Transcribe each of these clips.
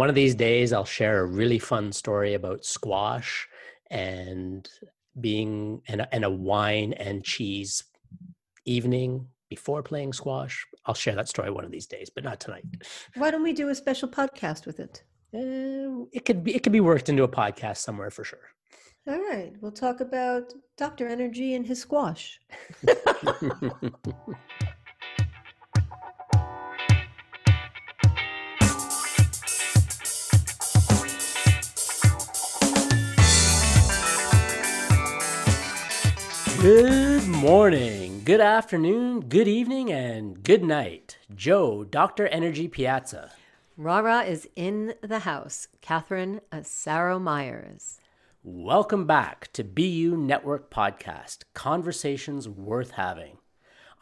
One of these days, I'll share a really fun story about squash and being and a, and a wine and cheese evening before playing squash. I'll share that story one of these days, but not tonight. Why don't we do a special podcast with it? Uh, it could be it could be worked into a podcast somewhere for sure. All right, we'll talk about Dr. Energy and his squash. Good morning, good afternoon, good evening, and good night. Joe, Dr. Energy Piazza. Rara is in the house. Catherine uh, Asaro Myers. Welcome back to BU Network Podcast Conversations Worth Having.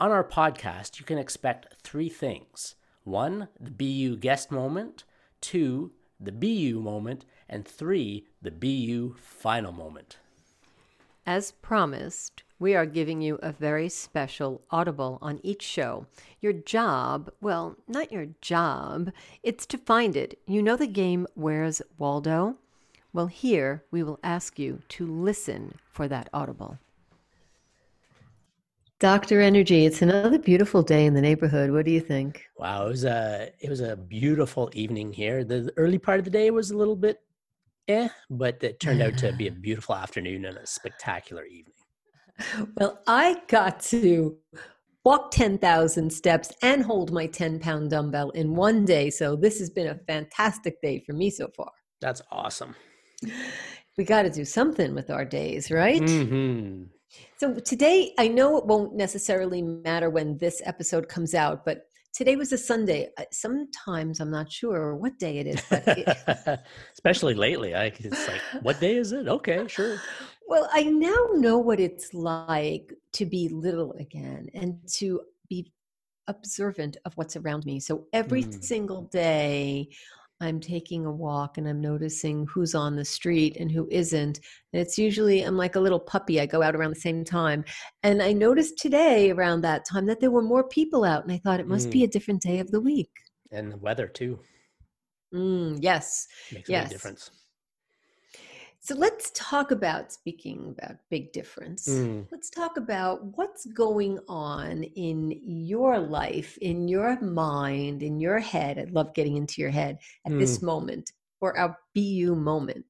On our podcast, you can expect three things one, the BU guest moment, two, the BU moment, and three, the BU final moment. As promised, we are giving you a very special audible on each show. Your job, well, not your job, it's to find it. You know the game Where's Waldo? Well, here we will ask you to listen for that audible. Dr. Energy, it's another beautiful day in the neighborhood. What do you think? Wow, it was a it was a beautiful evening here. The early part of the day was a little bit eh, but it turned out to be a beautiful afternoon and a spectacular evening. Well, I got to walk 10,000 steps and hold my 10 pound dumbbell in one day. So this has been a fantastic day for me so far. That's awesome. We got to do something with our days, right? Mm-hmm. So today, I know it won't necessarily matter when this episode comes out, but today was a Sunday. Sometimes I'm not sure what day it is, but it... especially lately, I it's like, what day is it? Okay, sure. Well, I now know what it's like to be little again and to be observant of what's around me. So every mm. single day, I'm taking a walk and I'm noticing who's on the street and who isn't. And it's usually, I'm like a little puppy. I go out around the same time. And I noticed today around that time that there were more people out. And I thought it must mm. be a different day of the week. And the weather too. Mm, yes. Makes yes. a big difference. So let's talk about speaking about big difference. Mm. Let's talk about what's going on in your life, in your mind, in your head. I love getting into your head at mm. this moment or our BU moment.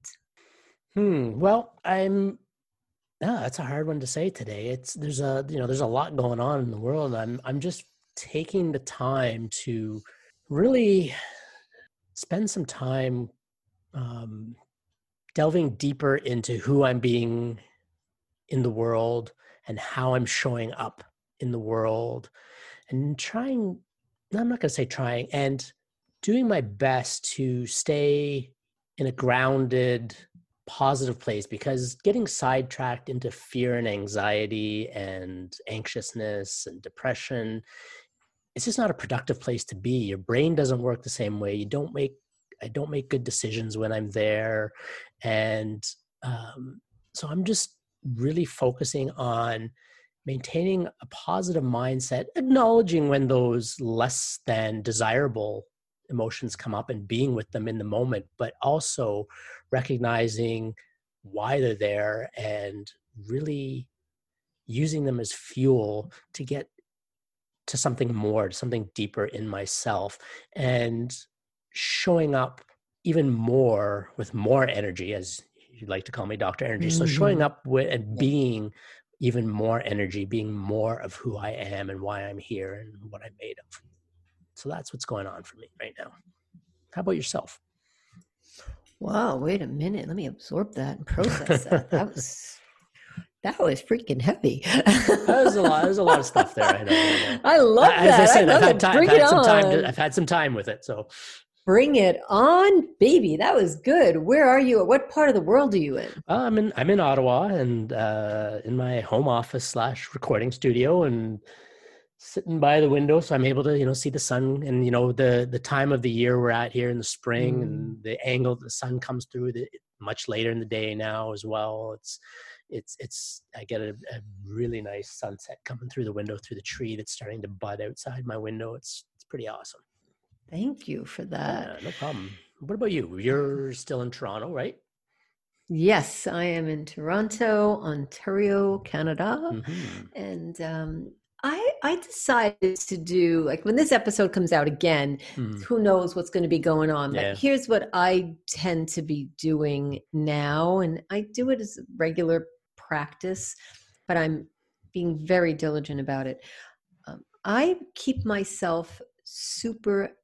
Hmm. Well, I'm yeah, that's a hard one to say today. It's there's a you know there's a lot going on in the world. I'm I'm just taking the time to really spend some time um, delving deeper into who I'm being in the world and how I'm showing up in the world and trying, I'm not going to say trying, and doing my best to stay in a grounded, positive place because getting sidetracked into fear and anxiety and anxiousness and depression it's just not a productive place to be. Your brain doesn't work the same way. You don't make I don't make good decisions when I'm there, and um, so I'm just really focusing on maintaining a positive mindset, acknowledging when those less than desirable emotions come up and being with them in the moment, but also recognizing why they're there and really using them as fuel to get to something more, to something deeper in myself. And showing up even more with more energy, as you'd like to call me, Dr. Energy. Mm-hmm. So showing up with and being even more energy, being more of who I am and why I'm here and what I'm made of. So that's what's going on for me right now. How about yourself? Wow, wait a minute. Let me absorb that and process that. that was that was freaking heavy. that was a lot. There's a lot of stuff there. I, know, I, know. I love As that. I said, I have had, time, I've had some time. To, I've had some time with it. So Bring it on, baby. That was good. Where are you? What part of the world are you in? Uh, I'm in I'm in Ottawa and uh, in my home office slash recording studio and sitting by the window so I'm able to, you know, see the sun and you know the the time of the year we're at here in the spring mm. and the angle the sun comes through the, much later in the day now as well. It's it's it's I get a, a really nice sunset coming through the window through the tree that's starting to bud outside my window. It's it's pretty awesome. Thank you for that. Yeah, no problem. What about you? You're still in Toronto, right? Yes, I am in Toronto, Ontario, Canada. Mm-hmm. And um, I I decided to do like when this episode comes out again, Mm. who knows what's going to be going on. But here's what I tend to be doing now, and I do it as a regular practice, but I'm being very diligent about it. Um, I keep myself super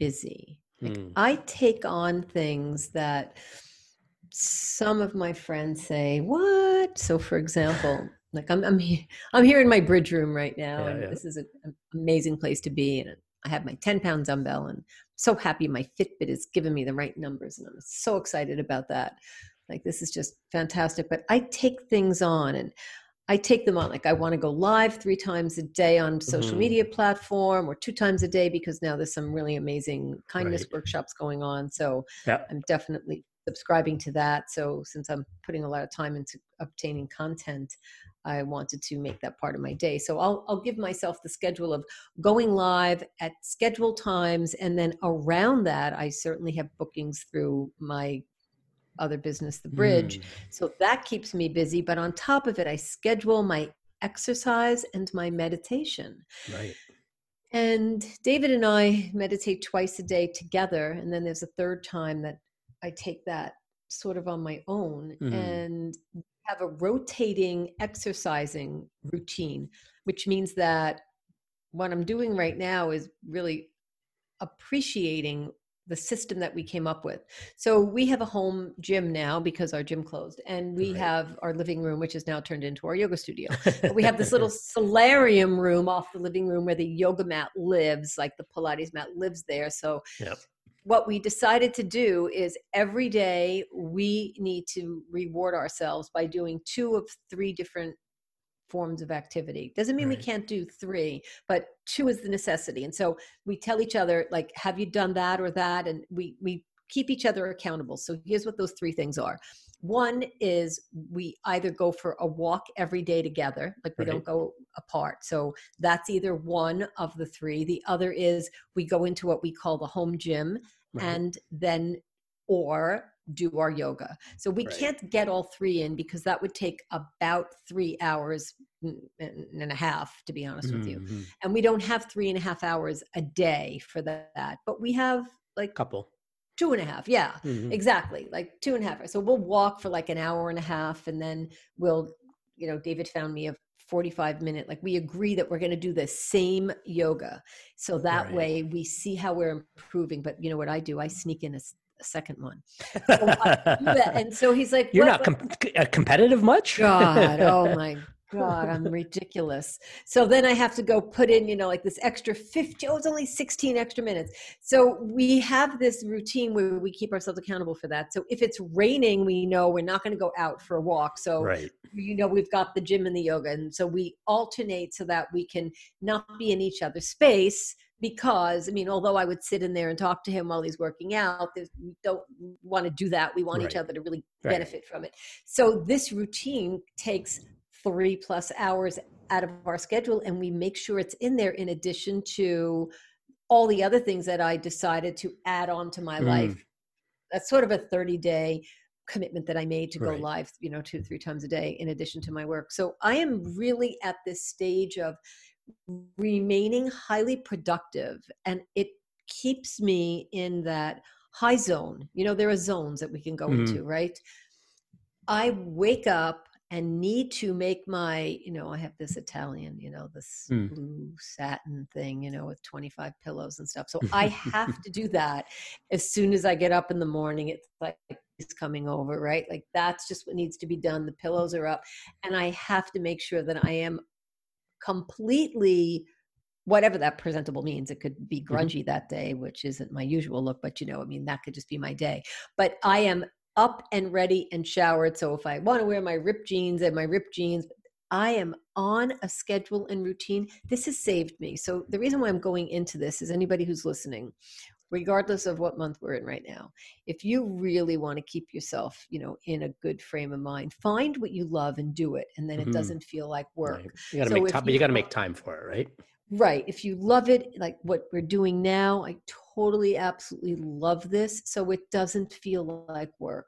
busy. Mm. I take on things that some of my friends say, "What?" So, for example, like I'm I'm here, I'm here in my bridge room right now, Yeah, and yeah. this is an amazing place to be. And I have my 10 pound dumbbell, and I'm so happy my Fitbit is giving me the right numbers, and I'm so excited about that. Like this is just fantastic. But I take things on, and I take them on. Like I want to go live three times a day on social Mhm. media platform, or two times a day because now there's some really amazing kindness Right. workshops going on. So Yeah. I'm definitely subscribing to that. So since I'm putting a lot of time into obtaining content, I wanted to make that part of my day. So I'll I'll give myself the schedule of going live at scheduled times, and then around that, I certainly have bookings through my other business, the bridge. Mm. So that keeps me busy. But on top of it, I schedule my exercise and my meditation. Right. And David and I meditate twice a day together. And then there's a third time that I take that sort of on my own Mhm. and have a rotating exercising routine, which means that what I'm doing right now is really appreciating the system that we came up with. So we have a home gym now because our gym closed, and we Right. have our living room, which is now turned into our yoga studio. We have this little solarium room off the living room where the yoga mat lives, like the Pilates mat lives there. So Yep. what we decided to do is every day we need to reward ourselves by doing two of three different forms of activity. Doesn't mean we can't do three but two is the necessity. And so we tell each other like have you done that or that? And we we keep each other accountable. So here's what those three things are. One is we either go for a walk every day together like we Right. don't go apart. So that's either one of the three. The other is we go into what we call the home gym Right. and then or do our yoga. So we Right. can't get all three in because that would take about three hours and a half, to be honest with you. Mhm. And we don't have three and a half hours a day for that, but we have like Couple. two and a half. Yeah, Mhm. exactly. Like two and a half. So we'll walk for like an hour and a half and then we'll, you know, David found me a 45 minute, like we agree that we're going to do the same yoga. So that Right. way we see how we're improving. But you know what I do? I sneak in a, second one. So that. And so he's like, You're "What- not com- uh, competitive much. God, oh my God, I'm ridiculous. So then I have to go put in, you know, like this extra 50, oh, it's only 16 extra minutes. So we have this routine where we keep ourselves accountable for that. So if it's raining, we know we're not going to go out for a walk. So, Right. you know, we've got the gym and the yoga. And so we alternate so that we can not be in each other's space. Because I mean, although I would sit in there and talk to him while he's working out, we don't want to do that. We want each other to really Right. benefit from it. So this routine takes three plus hours out of our schedule and we make sure it's in there in addition to all the other things that I decided to add on to my Mm. life. That's sort of a 30 day commitment that I made to go Right. live, you know, two, three times a day in addition to my work. So I am really at this stage of remaining highly productive and it keeps me in that high zone. You know, there are zones that we can go Mhm. into, right? I wake up and need to make my, you know, I have this Italian, you know, this Mm. blue satin thing, you know, with 25 pillows and stuff. So I have to do that as soon as I get up in the morning. It's like it's coming over, right? Like that's just what needs to be done. The pillows are up. And I have to make sure that I am completely whatever that presentable means. It could be Mhm. grungy that day, which isn't my usual look, but you know, I mean, that could just be my day. But I am up and ready and showered. So if I want to wear my ripped jeans and my ripped jeans, I am on a schedule and routine. This has saved me. So the reason why I'm going into this is anybody who's listening, regardless of what month we're in right now, if you really want to keep yourself, you know, in a good frame of mind, find what you love and do it. And then it mm-hmm. doesn't feel like work. Right. You got to So make time, but you you got to make time for it, right? Right. If you love it, like what we're doing now, I totally, absolutely love this. So it doesn't feel like work.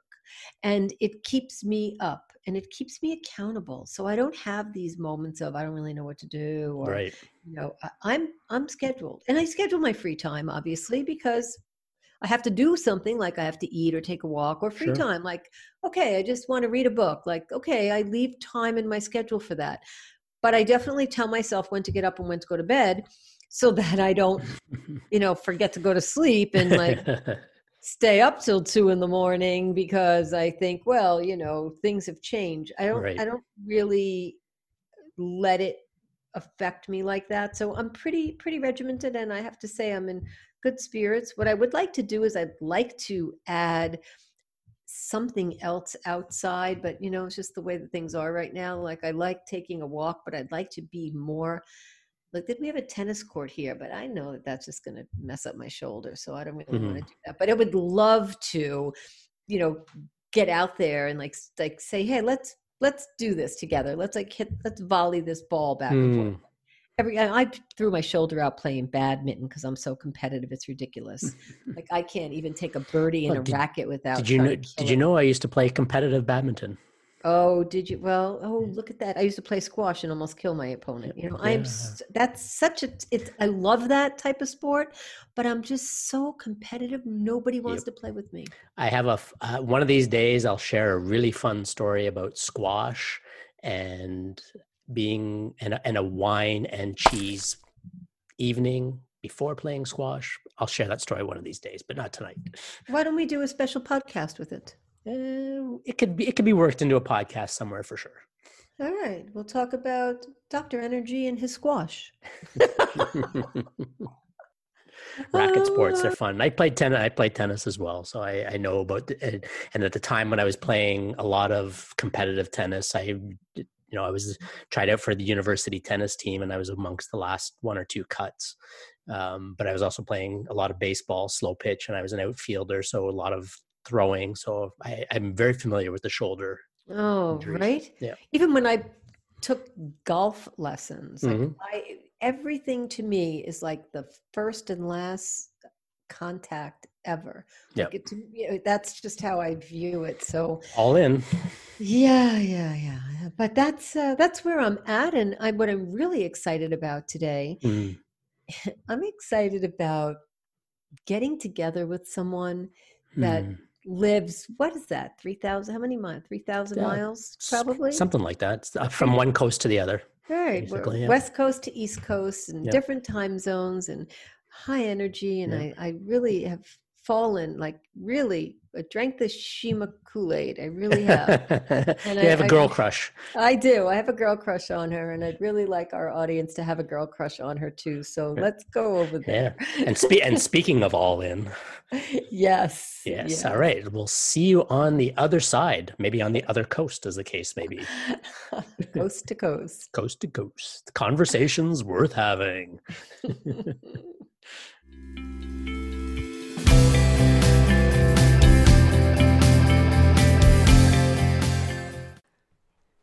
And it keeps me up and it keeps me accountable. So I don't have these moments of I don't really know what to do or right. you know, I, I'm I'm scheduled. And I schedule my free time obviously because I have to do something like I have to eat or take a walk or free Sure. time. Like, okay, I just want to read a book. Like, okay, I leave time in my schedule for that. But I definitely tell myself when to get up and when to go to bed so that I don't, you know, forget to go to sleep and like stay up till two in the morning because I think, well, you know, things have changed. I don't Right. I don't really let it affect me like that. So I'm pretty pretty regimented and I have to say I'm in good spirits. What I would like to do is I'd like to add something else outside, but you know, it's just the way that things are right now. Like I like taking a walk, but I'd like to be more like did we have a tennis court here but i know that that's just going to mess up my shoulder so i don't really want to do that but i would love to you know get out there and like like say hey let's let's do this together let's like hit let's volley this ball back and forth Hmm. Every I, threw my shoulder out playing badminton because i'm so competitive it's ridiculous like i can't even take a birdie in Oh, a did- racket without Did you know? Did you know I used to play competitive badminton? Oh, did you? Well, oh, look at that. I used to play squash and almost kill my opponent. You know, I'm that's such a it's I love that type of sport, but I'm just so competitive. Nobody wants to play with me. I have a uh, one of these days. I'll share a really fun story about squash and being and a, and a wine and cheese evening before playing squash. I'll share that story one of these days, but not tonight. Why don't we do a special podcast with it? Uh, it could be it could be worked into a podcast somewhere for sure. All right, we'll talk about Dr. Energy and his squash. Racket sports, they're fun. I played tennis. I played tennis as well, so I, I know about. And at the time when I was playing a lot of competitive tennis, I, you know, I was tried out for the university tennis team, and I was amongst the last one or two cuts. Um, but I was also playing a lot of baseball, slow pitch, and I was an outfielder, so a lot of throwing. So I, I'm very familiar with the shoulder. Oh, Injuries. right. Yeah. Even when I took golf lessons, like Mhm. I everything to me is like the first and last contact ever. Yep. Like you know, that's just how I view it. So All in. yeah, yeah, yeah. But that's uh, that's where I'm at, and I what I'm really excited about today. Mm. I'm excited about getting together with someone that Mm. lives. What is that? Three thousand? How many miles? Three thousand Yeah, miles, probably. something like that. Uh, From one coast to the other. Right. yeah. West Coast to East Coast and Yeah. different time zones and high energy. And Yeah. I, I really have fallen, like, really, I drank the Shima Kool Aid. I really have. you I- have a girl just- crush. I do. I have a girl crush on her, and I'd really like our audience to have a girl crush on her too. So let's go over there. And spe- and speaking of all in, yes. yes, yeah. all right. We'll see you on the other side, maybe on the other coast, as the case may be. coast to coast. Coast to coast. Conversations worth having.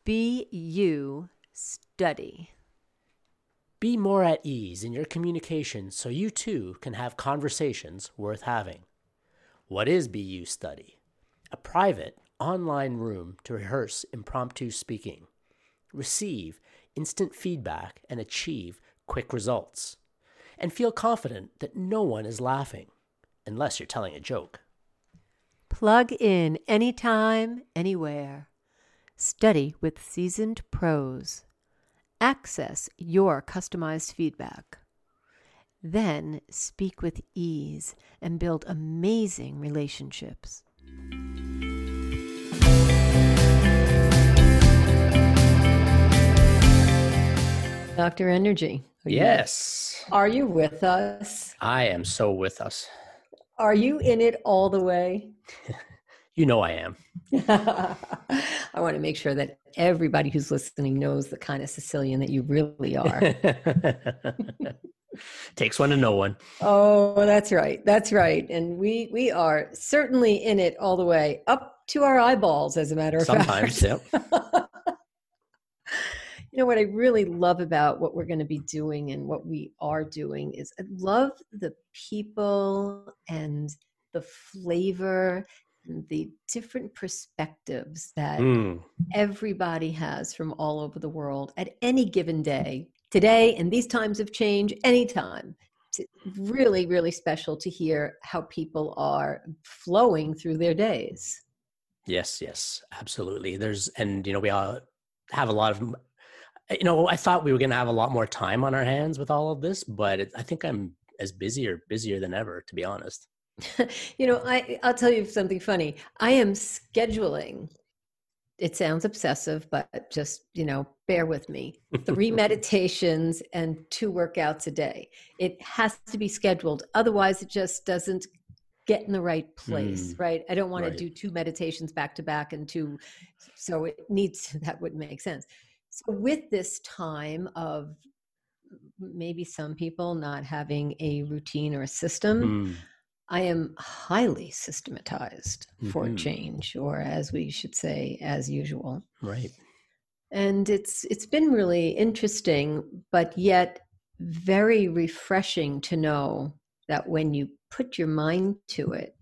Be you study. Be more at ease in your communication so you too can have conversations worth having. What is BU Study? A private, online room to rehearse impromptu speaking, receive instant feedback, and achieve quick results. And feel confident that no one is laughing, unless you're telling a joke. Plug in anytime, anywhere. Study with seasoned pros. Access your customized feedback. Then speak with ease and build amazing relationships. Dr. Energy. are you- Yes, Are you with us? I am so with us. Are you in it all the way? You know I am. I want to make sure that everybody who's listening knows the kind of Sicilian that you really are. Takes one to know one. oh, that's right. That's right. And we we are certainly in it all the way, up to our eyeballs, as a matter of Sometimes, fact. yep. you know what I really love about what we're going to be doing and what we are doing is I love the people and the flavor the different perspectives that mm. everybody has from all over the world at any given day. Today, and these times have changed anytime. It's really, really special to hear how people are flowing through their days. Yes, yes, absolutely. There's, and you know, we all have a lot of you know, I thought we were going to have a lot more time on our hands with all of this, but it, I think I'm as busy or busier than ever, to be honest. you know, I I'll tell you something funny. I am scheduling. It sounds obsessive, but just you know, bear with me. Three meditations and two workouts a day. It has to be scheduled, otherwise, it just doesn't get in the right place. Mm, right? I don't want right. to do two meditations back to back and two. So it needs that wouldn't make sense. So, with this time of maybe some people not having a routine or a system, mm. I am highly systematized mm-hmm. for change, or as we should say, as usual. Right. And it's it's been really interesting, but yet very refreshing to know that when you put your mind to it,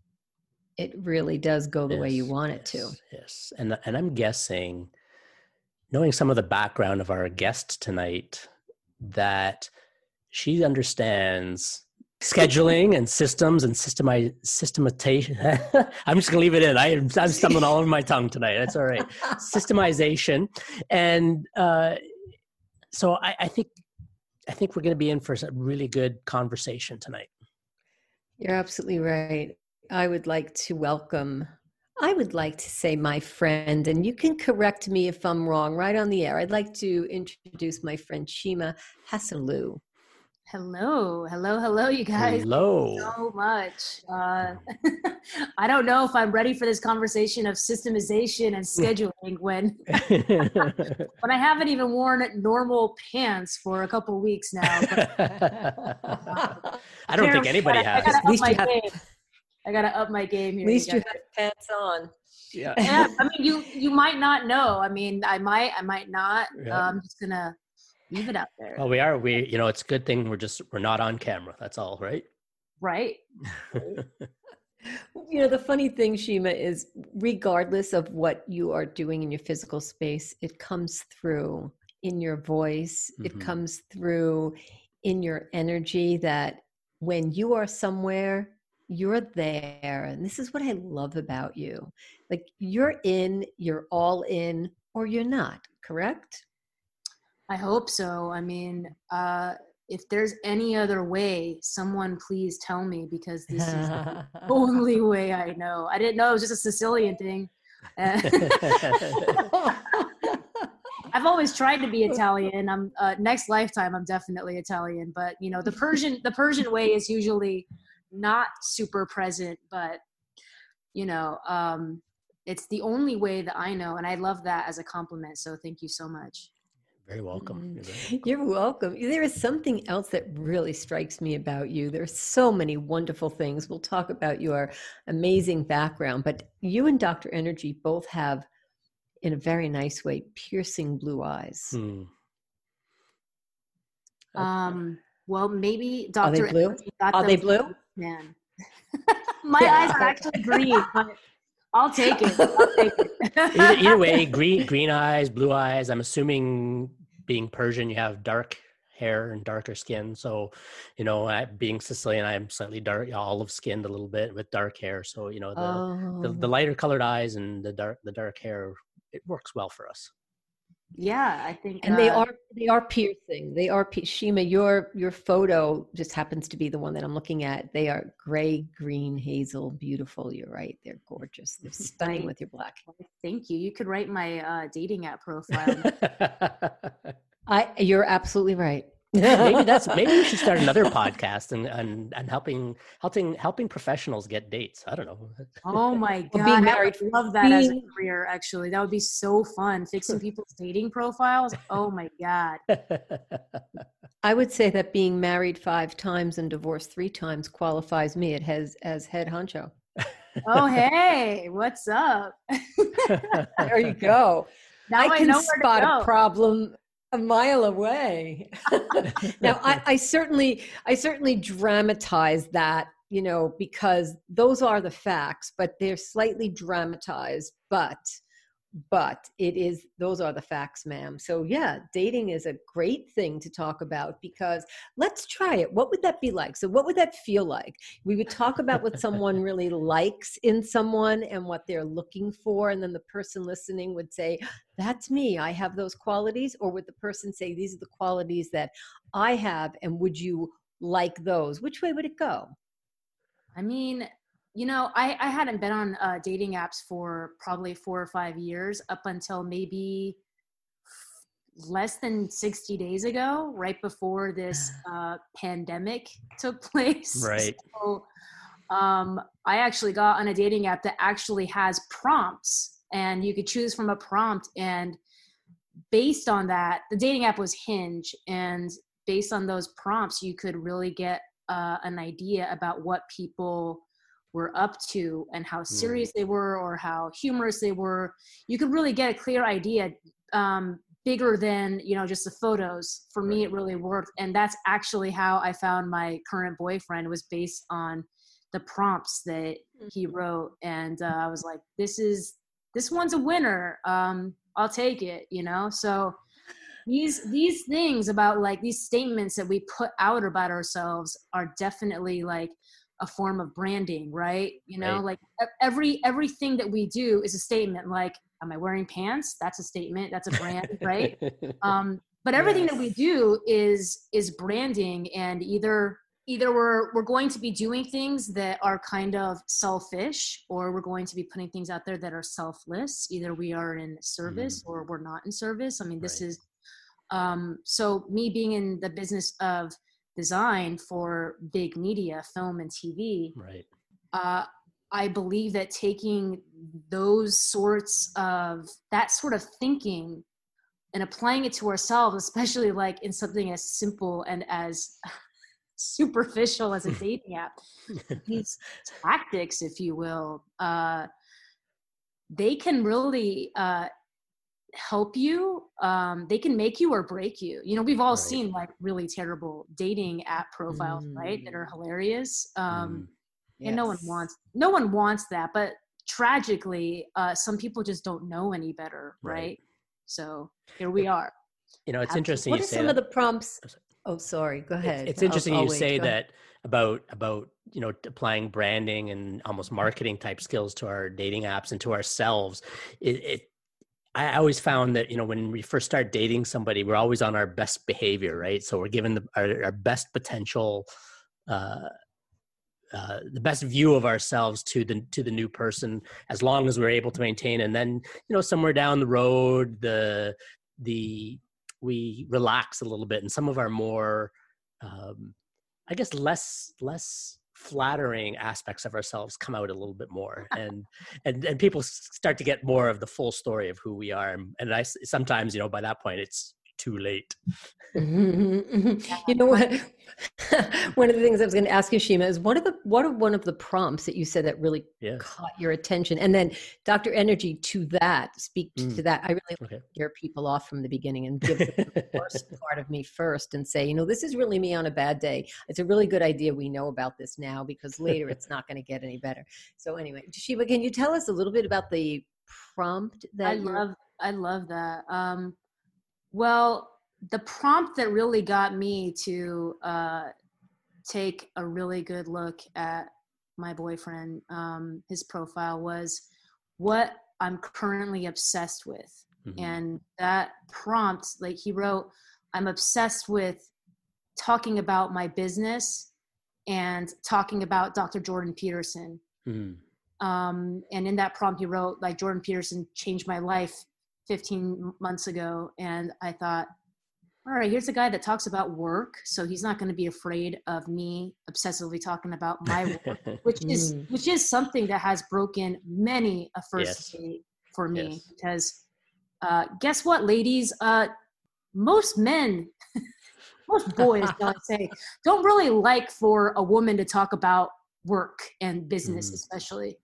it really does go the yes, way you want it yes, to. Yes. And and I'm guessing knowing some of the background of our guest tonight, that she understands scheduling and systems and systemi- systematization. I'm just gonna leave it in. I, I'm stumbling all over my tongue tonight. That's all right. Systemization, and uh, so I, I think I think we're gonna be in for a really good conversation tonight. You're absolutely right. I would like to welcome I would like to say my friend, and you can correct me if I'm wrong right on the air. I'd like to introduce my friend Shima Hassanlu. Hello, hello, hello, you guys. Hello. so much. Uh, I don't know if I'm ready for this conversation of systemization and scheduling when when I haven't even worn normal pants for a couple weeks now. But, uh, I don't think anybody has. At least you have. Game. I gotta up my game here. At least you, you have pants on. Yeah. yeah. I mean, you you might not know. I mean, I might, I might not. Yeah. I'm just gonna leave it out there. Well, we are. We, you know, it's a good thing we're just we're not on camera. That's all, right? Right. you know, the funny thing, Shima, is regardless of what you are doing in your physical space, it comes through in your voice. Mm-hmm. It comes through in your energy that when you are somewhere you're there and this is what i love about you like you're in you're all in or you're not correct i hope so i mean uh if there's any other way someone please tell me because this is the only way i know i didn't know it was just a sicilian thing I've always tried to be Italian. I'm uh, next lifetime. I'm definitely Italian, but you know the Persian the Persian way is usually not super present, but you know, um, it's the only way that I know, and I love that as a compliment. So thank you so much. Very welcome. You're, very welcome. You're welcome. There is something else that really strikes me about you. There are so many wonderful things. We'll talk about your amazing background, but you and Dr. Energy both have, in a very nice way, piercing blue eyes. Hmm. Um, well, maybe Dr. Are they blue? Are they blue? man. My yeah. eyes are actually green. I'll take it. I'll take it. either, either, way, green green eyes, blue eyes. I'm assuming being Persian, you have dark hair and darker skin. So, you know, I, being Sicilian, I'm slightly dark, olive skinned a little bit with dark hair. So, you know, the, oh. the, the oh. lighter colored eyes and the dark the dark hair, it works well for us yeah i think and uh, they are they are piercing. They are shima your your photo just happens to be the one that i'm looking at. They are gray green hazel beautiful. You're right. They're gorgeous. They're stunning with your black. Thank you. You could write my uh, dating app profile. I you're absolutely right maybe that's maybe we should start another podcast and, and and helping helping helping professionals get dates. I don't know. Oh my god, being married, I love that being, as a career. Actually, that would be so fun. Fixing people's dating profiles. Oh my god. I would say that being married five times and divorced three times qualifies me. It has as head honcho. oh hey, what's up? there you go. Now I, I can spot a problem a mile away. now, I, I certainly, I certainly dramatize that, you know, because those are the facts, but they're slightly dramatized. But but it is those are the facts ma'am. So yeah dating is a great thing to talk about because let's try it. What would that be like? So what would that feel like? We would talk about what someone really likes in someone and what they're looking for and then the person listening would say that's me. I have those qualities. Or would the person say these are the qualities that i have and would you like those? Which way would it go? I mean you know, I, I hadn't been on uh, dating apps for probably four or five years up until maybe less than 60 days ago, right before this uh, pandemic took place. Right. So, um, I actually got on a dating app that actually has prompts, and you could choose from a prompt. And based on that, the dating app was Hinge, and based on those prompts, you could really get uh, an idea about what people were up to and how serious mm. they were or how humorous they were you could really get a clear idea um, bigger than you know just the photos for right. me it really worked and that's actually how i found my current boyfriend was based on the prompts that he mm-hmm. wrote and uh, i was like this is this one's a winner um, i'll take it you know so these these things about like these statements that we put out about ourselves are definitely like a form of branding right you know right. like every everything that we do is a statement like am i wearing pants that's a statement that's a brand right um but everything yes. that we do is is branding and either either we're we're going to be doing things that are kind of selfish or we're going to be putting things out there that are selfless either we are in service mm. or we're not in service i mean this right. is um so me being in the business of designed for big media, film and TV. Right. Uh, I believe that taking those sorts of that sort of thinking and applying it to ourselves, especially like in something as simple and as superficial as a dating app, these tactics, if you will, uh, they can really uh, help you um, they can make you or break you you know we've all right. seen like really terrible dating app profiles mm. right that are mm. hilarious um, mm. yes. and no one wants no one wants that but tragically uh, some people just don't know any better right, right? so here we are you know it's Absolutely. interesting what are some that. of the prompts oh sorry go ahead it's, it's interesting I'll, I'll you say go that ahead. about about you know applying branding and almost marketing type skills to our dating apps and to ourselves it, it I always found that you know when we first start dating somebody, we're always on our best behavior, right? So we're given the, our, our best potential, uh, uh, the best view of ourselves to the to the new person, as long as we're able to maintain. And then you know somewhere down the road, the the we relax a little bit, and some of our more, um, I guess, less less flattering aspects of ourselves come out a little bit more and and and people start to get more of the full story of who we are and i sometimes you know by that point it's too late. you know what? one of the things I was going to ask you, Shima, is what are the what are one of the prompts that you said that really yeah. caught your attention? And then, Dr. Energy, to that, speak mm. to that. I really okay. scare people off from the beginning and give the first part of me first, and say, you know, this is really me on a bad day. It's a really good idea. We know about this now because later it's not going to get any better. So anyway, Shima, can you tell us a little bit about the prompt that I love? I love that. Um, well, the prompt that really got me to uh, take a really good look at my boyfriend, um, his profile was what I'm currently obsessed with. Mm-hmm. And that prompt, like he wrote, I'm obsessed with talking about my business and talking about Dr. Jordan Peterson. Mm-hmm. Um, and in that prompt, he wrote, like, Jordan Peterson changed my life 15 months ago and i thought all right here's a guy that talks about work so he's not going to be afraid of me obsessively talking about my work which is mm. which is something that has broken many a first yes. date for me yes. because uh, guess what ladies uh, most men most boys i say don't really like for a woman to talk about work and business mm. especially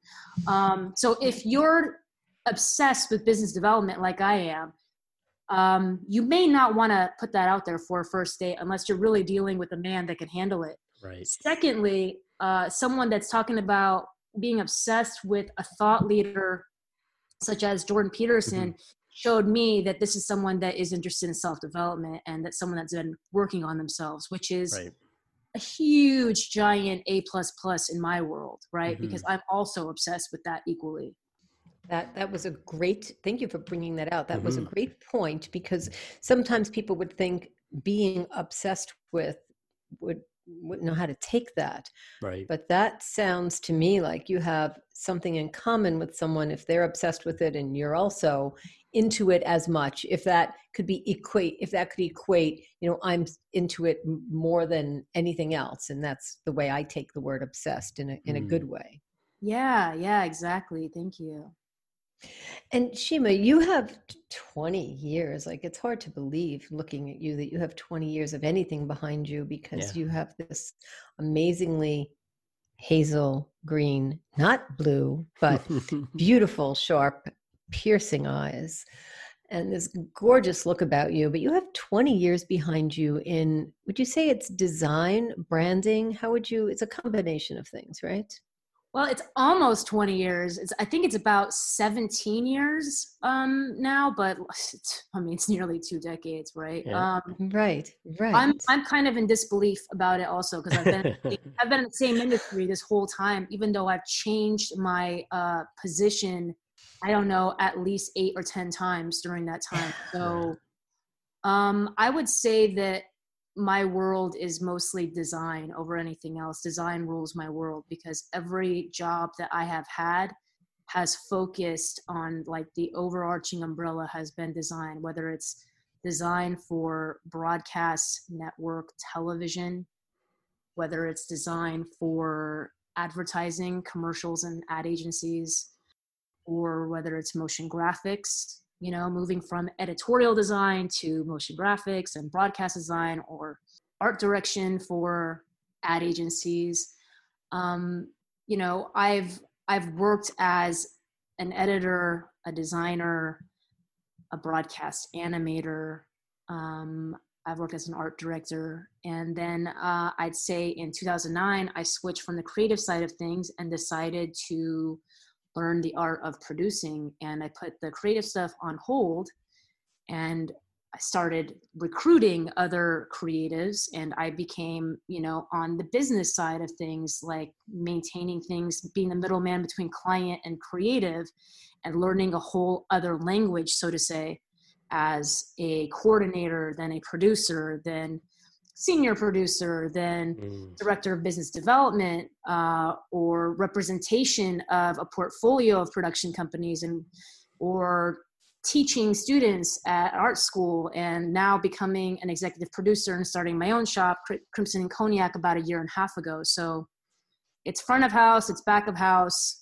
um, so if you're obsessed with business development like I am, um, you may not want to put that out there for a first date unless you're really dealing with a man that can handle it. Right. Secondly, uh, someone that's talking about being obsessed with a thought leader such as Jordan Peterson mm-hmm. showed me that this is someone that is interested in self development and that someone that's been working on themselves, which is right. a huge, giant A plus plus in my world, right? Mm-hmm. Because I'm also obsessed with that equally. That that was a great. Thank you for bringing that out. That mm-hmm. was a mm-hmm. great point because sometimes people would think being obsessed with would wouldn't know how to take that. Right. But that sounds to me like you have something in common with someone if they're obsessed with it and you're also into it as much. If that could be equate, if that could equate, you know, I'm into it more than anything else, and that's the way I take the word obsessed in a in mm. a good way. Yeah. Yeah. Exactly. Thank you. And Shima, you have 20 years. Like it's hard to believe looking at you that you have 20 years of anything behind you because yeah. you have this amazingly hazel green, not blue, but beautiful, sharp, piercing eyes and this gorgeous look about you. But you have 20 years behind you in, would you say it's design, branding? How would you, it's a combination of things, right? Well, it's almost 20 years. It's I think it's about 17 years um now, but I mean it's nearly two decades, right? Yeah. Um, right, right. I'm I'm kind of in disbelief about it also because I've been I've been in the same industry this whole time, even though I've changed my uh, position. I don't know at least eight or ten times during that time. So, um, I would say that my world is mostly design over anything else. Design rules my world because every job that I have had has focused on like the overarching umbrella has been design, whether it's design for broadcast network television, whether it's design for advertising, commercials, and ad agencies, or whether it's motion graphics you know, moving from editorial design to motion graphics and broadcast design or art direction for ad agencies. Um, you know, I've I've worked as an editor, a designer, a broadcast animator. Um, I've worked as an art director, and then uh, I'd say in 2009 I switched from the creative side of things and decided to learn the art of producing and I put the creative stuff on hold and I started recruiting other creatives and I became, you know, on the business side of things, like maintaining things, being the middleman between client and creative and learning a whole other language, so to say, as a coordinator, then a producer, then senior producer, then mm. director of business development, uh, or representation of a portfolio of production companies, and or teaching students at art school, and now becoming an executive producer and starting my own shop, Crimson and Cognac, about a year and a half ago. So it's front of house, it's back of house.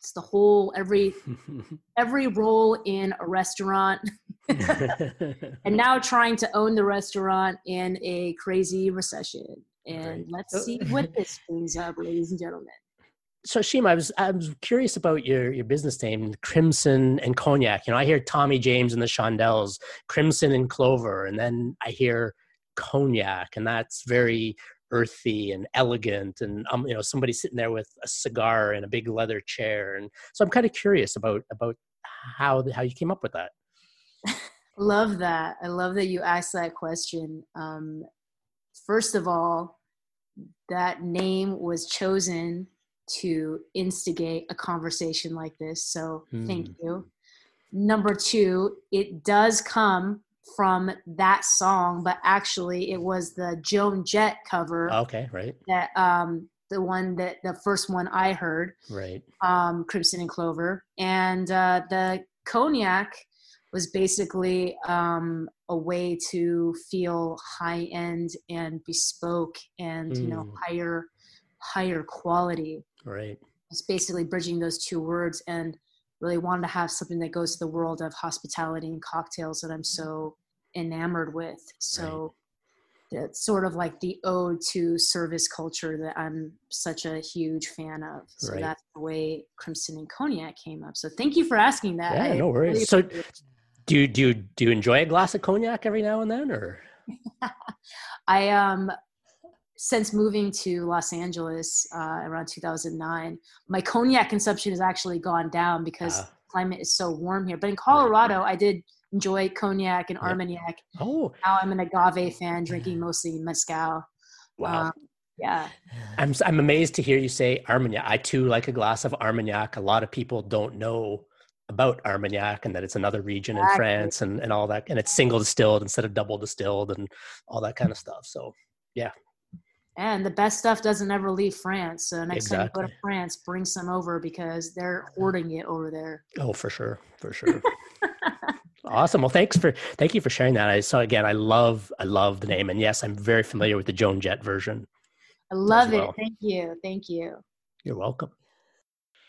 It's the whole every every role in a restaurant and now trying to own the restaurant in a crazy recession. And right. let's see what this brings up, ladies and gentlemen. So Shima, I was I was curious about your your business name, Crimson and Cognac. You know, I hear Tommy James and the Shondells, Crimson and Clover, and then I hear cognac, and that's very earthy and elegant and um, you know somebody sitting there with a cigar and a big leather chair and so i'm kind of curious about about how how you came up with that love that. I love that you asked that question. Um, first of all, that name was chosen to instigate a conversation like this. So mm. thank you. Number two, it does come from that song, but actually it was the Joan Jett cover. Okay, right. That um the one that the first one I heard. Right. Um, Crimson and Clover. And uh the cognac was basically um, a way to feel high end and bespoke and mm. you know hmm. higher higher quality right it's basically bridging those two words and really wanted to have something that goes to the world of hospitality and cocktails that i'm so enamored with so right. it's sort of like the ode to service culture that i'm such a huge fan of so right. that's the way crimson and cognac came up so thank you for asking that yeah no worries really so do you, do you, do you enjoy a glass of cognac every now and then, or? I um since moving to Los Angeles uh, around 2009, my cognac consumption has actually gone down because uh, climate is so warm here. But in Colorado. I did enjoy cognac and Armagnac. Oh, now I'm an agave fan, drinking mostly mezcal. Wow. Um, yeah. I'm I'm amazed to hear you say Armagnac. I too like a glass of Armagnac. A lot of people don't know about Armagnac and that it's another region exactly. in France and, and all that. And it's single distilled instead of double distilled and all that kind of stuff. So, yeah. And the best stuff doesn't ever leave France. So next exactly. time you go to France, bring some over because they're hoarding it over there. Oh, for sure, for sure. awesome. Well, thanks for thank you for sharing that. I so again, I love I love the name, and yes, I'm very familiar with the Joan Jett version. I love well. it. Thank you. Thank you. You're welcome.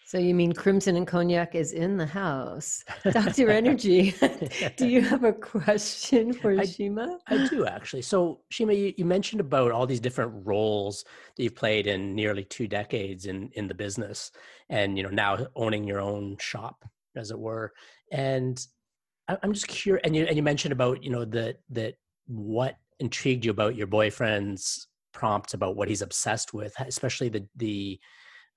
So you mean Crimson and Cognac is in the house. Dr. Energy, do you have a question for I, Shima? I do actually. So Shima, you, you, mentioned about all these different roles that you've played in nearly two decades in, in the business and, you know, now owning your own shop as it were. And I, I'm just curious, and you, and you mentioned about, you know, that, that what intrigued you about your boyfriend's prompts about what he's obsessed with, especially the, the,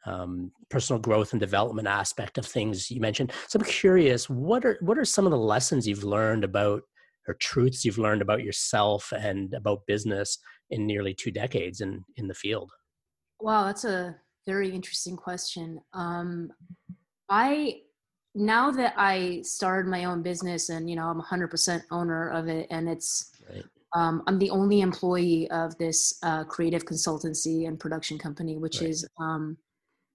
um, personal growth and development aspect of things you mentioned. So I'm curious, what are what are some of the lessons you've learned about or truths you've learned about yourself and about business in nearly two decades in in the field? Wow, that's a very interesting question. Um, I now that I started my own business and you know I'm 100% owner of it and it's right. um, I'm the only employee of this uh, creative consultancy and production company, which right. is um,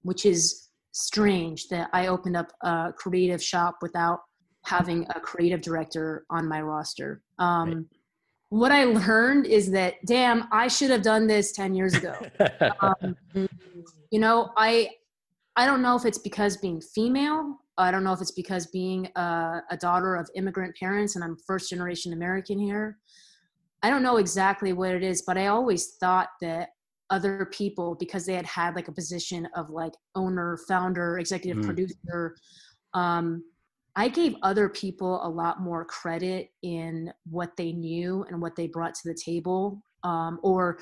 which is strange that I opened up a creative shop without having a creative director on my roster. Um, right. What I learned is that, damn, I should have done this 10 years ago. um, you know, I, I don't know if it's because being female, I don't know if it's because being a, a daughter of immigrant parents and I'm first generation American here. I don't know exactly what it is, but I always thought that other people because they had had like a position of like owner founder executive mm. producer. Um, i gave other people a lot more credit in what they knew and what they brought to the table um, or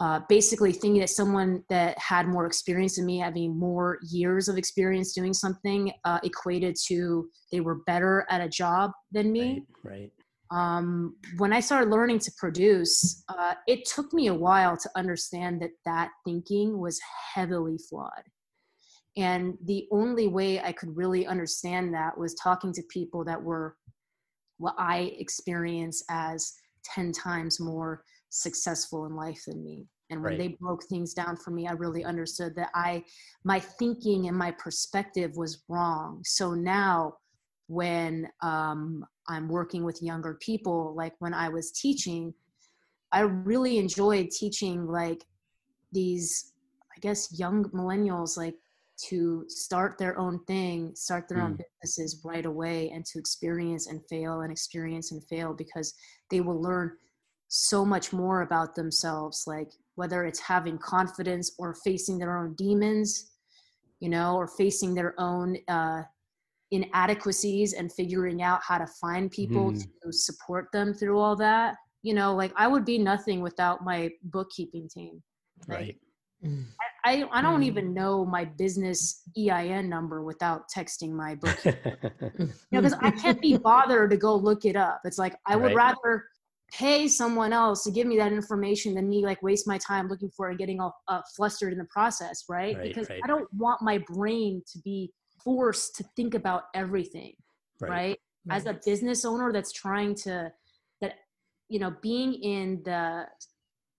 uh, basically thinking that someone that had more experience than me having more years of experience doing something uh, equated to they were better at a job than me. Right, right um, when I started learning to produce, uh, it took me a while to understand that that thinking was heavily flawed. And the only way I could really understand that was talking to people that were what I experience as 10 times more successful in life than me. And when right. they broke things down for me, I really understood that I, my thinking and my perspective was wrong. So now, when um, I'm working with younger people, like when I was teaching, I really enjoyed teaching like these, I guess, young millennials, like to start their own thing, start their mm. own hmm. businesses right away, and to experience and fail and experience and fail because they will learn so much more about themselves, like whether it's having confidence or facing their own demons, you know, or facing their own uh, inadequacies and figuring out how to find people mm. to support them through all that you know like i would be nothing without my bookkeeping team like, right mm. I, I, I don't mm. even know my business EIN number without texting my book. you know, because I can't be bothered to go look it up. It's like I would right. rather pay someone else to give me that information than me like waste my time looking for it and getting all uh, flustered in the process, right? right because right. I don't want my brain to be forced to think about everything right. right, as a business owner that's trying to that you know being in the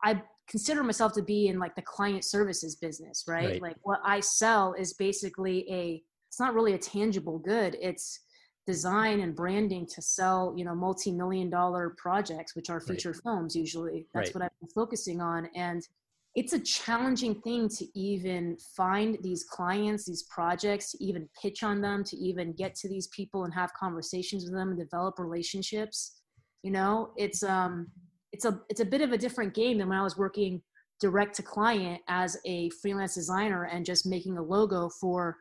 i consider myself to be in like the client services business right, right. like what i sell is basically a it's not really a tangible good it's design and branding to sell you know multi-million dollar projects which are feature right. films usually that's right. what i've been focusing on and it's a challenging thing to even find these clients these projects to even pitch on them to even get to these people and have conversations with them and develop relationships. You know it's um it's a it's a bit of a different game than when i was working direct to client as a freelance designer and just making a logo for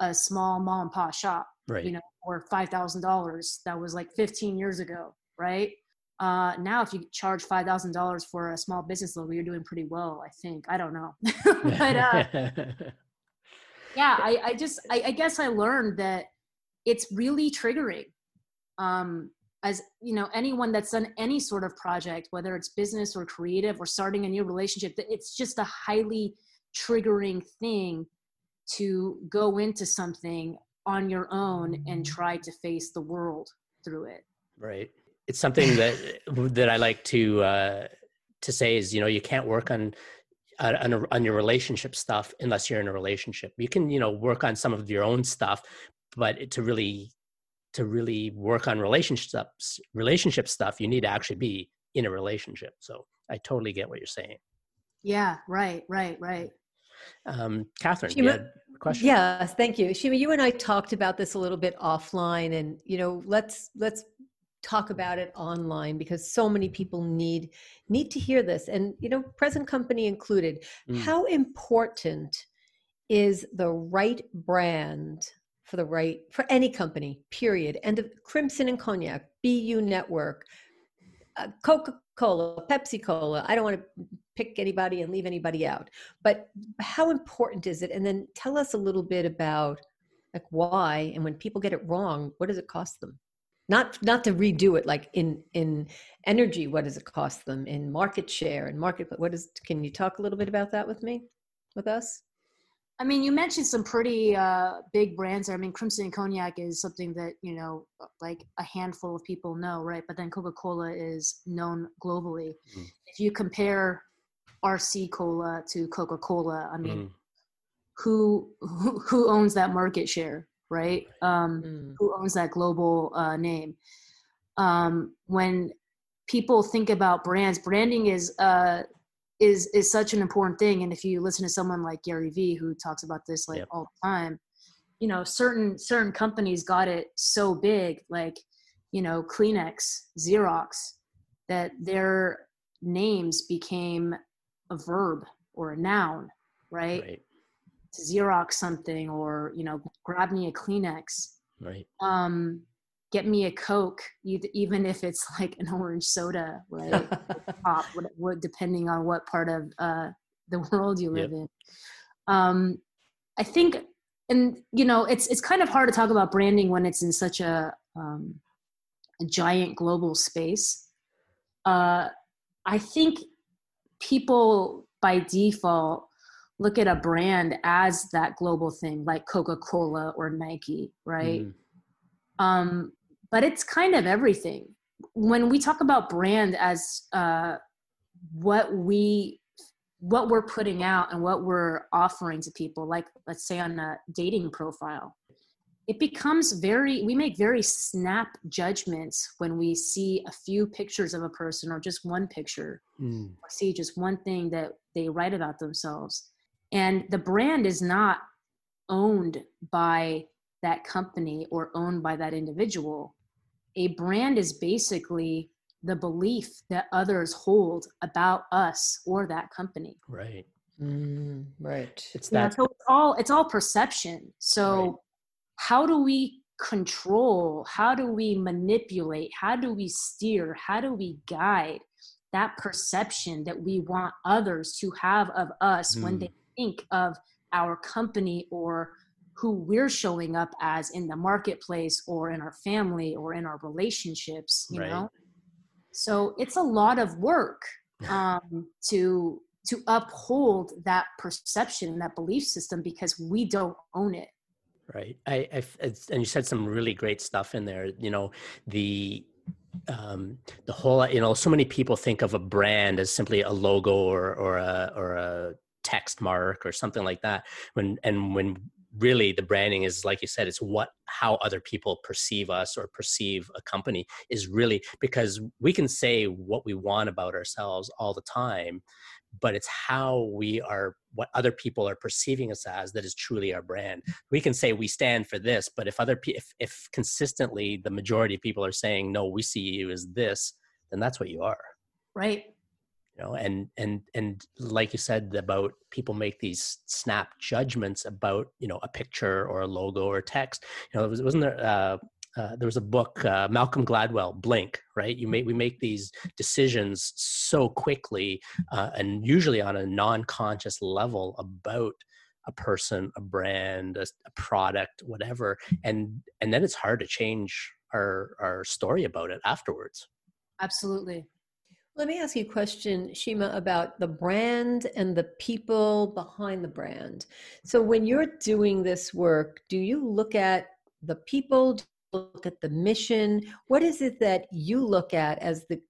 a small mom and pop shop right. you know or five thousand dollars that was like 15 years ago right uh, now if you charge five thousand dollars for a small business logo you're doing pretty well i think. I don't know. But uh, yeah I, I just I, I guess i learned that it's really triggering. Um, as you know anyone that's done any sort of project whether it's business or creative or starting a new relationship it's just a highly triggering thing to go into something on your own and try to face the world through it. Right it's something that that i like to uh to say is you know you can't work on on, on your relationship stuff unless you're in a relationship. You can you know work on some of your own stuff but to really to really work on relationships relationship stuff you need to actually be in a relationship. So i totally get what you're saying. Yeah right right right. Um catherine Shima, question? Yes thank you. Shima you and i talked about this a little bit offline and you know let's let's talk about it online because so many people need need to hear this. And you know present company included mm. how important is the right brand for the right for any company period? And of crimson and cognac bu network uh, coca-cola pepsi-cola i don't want to pick anybody and leave anybody out but how important is it? And then tell us a little bit about like why and when people get it wrong what does it cost them not not to redo it like in in energy what does it cost them in market share and market what is can you talk a little bit about that with me with us I mean, you mentioned some pretty uh, big brands there. I mean, Crimson and Cognac is something that you know, like a handful of people know, right? But then Coca Cola is known globally. Mm. If you compare RC Cola to Coca Cola, I mean, mm. who, who, who owns that market share, right? Um, mm. Who owns that global uh, name? Um, when people think about brands, branding is uh, is is such an important thing and if you listen to someone like gary vee who talks about this like yep. all the time you know certain certain companies got it so big like you know kleenex xerox that their names became a verb or a noun right, right. To xerox something or you know grab me a kleenex. Right. Um get me a coke even if it's like an orange soda right? Pop depending on what part of uh, the world you live yep. in. Um, i think and you know it's it's kind of hard to talk about branding when it's in such a, um, a giant global space. Uh, i think people by default look at a brand as that global thing like coca-cola or nike right mm. Um, but it's kind of everything. When we talk about brand as uh, what we what we're putting out and what we're offering to people, like let's say on a dating profile, it becomes very we make very snap judgments when we see a few pictures of a person or just one picture mm. or see just one thing that they write about themselves and the brand is not owned by that company or owned by that individual. A brand is basically the belief that others hold about us or that company. Right. Mm, right. It's that. Yeah, so it's all it's all perception. So right. how do we control? How do we manipulate? How do we steer? How do we guide that perception that we want others to have of us mm. when they think of our company or who we're showing up as in the marketplace or in our family or in our relationships you right. know? So it's a lot of work um, to to uphold that perception that belief system because we don't own it. Right. I, I and you said some really great stuff in there you know the um, the whole you know so many people think of a brand as simply a logo or or a or a text mark or something like that when and when really the branding is like you said it's what how other people perceive us or perceive a company is really because we can say what we want about ourselves all the time but it's how we are what other people are perceiving us as that is truly our brand. We can say we stand for this but if other if, if consistently the majority of people are saying no we see you as this then that's what you are. Right you know and and and like you said about people make these snap judgments about you know a picture or a logo or text you know was, wasn't there uh, uh, there was a book uh, malcolm gladwell blink right? You make we make these decisions so quickly uh, and usually on a non-conscious level about a person a brand a, a, product whatever and and then it's hard to change our our story about it afterwards. Absolutely let me ask you a question, Shima, about the brand and the people behind the brand. So, when you're doing this work, do you look at the people? look at the mission? What is it that you look at as the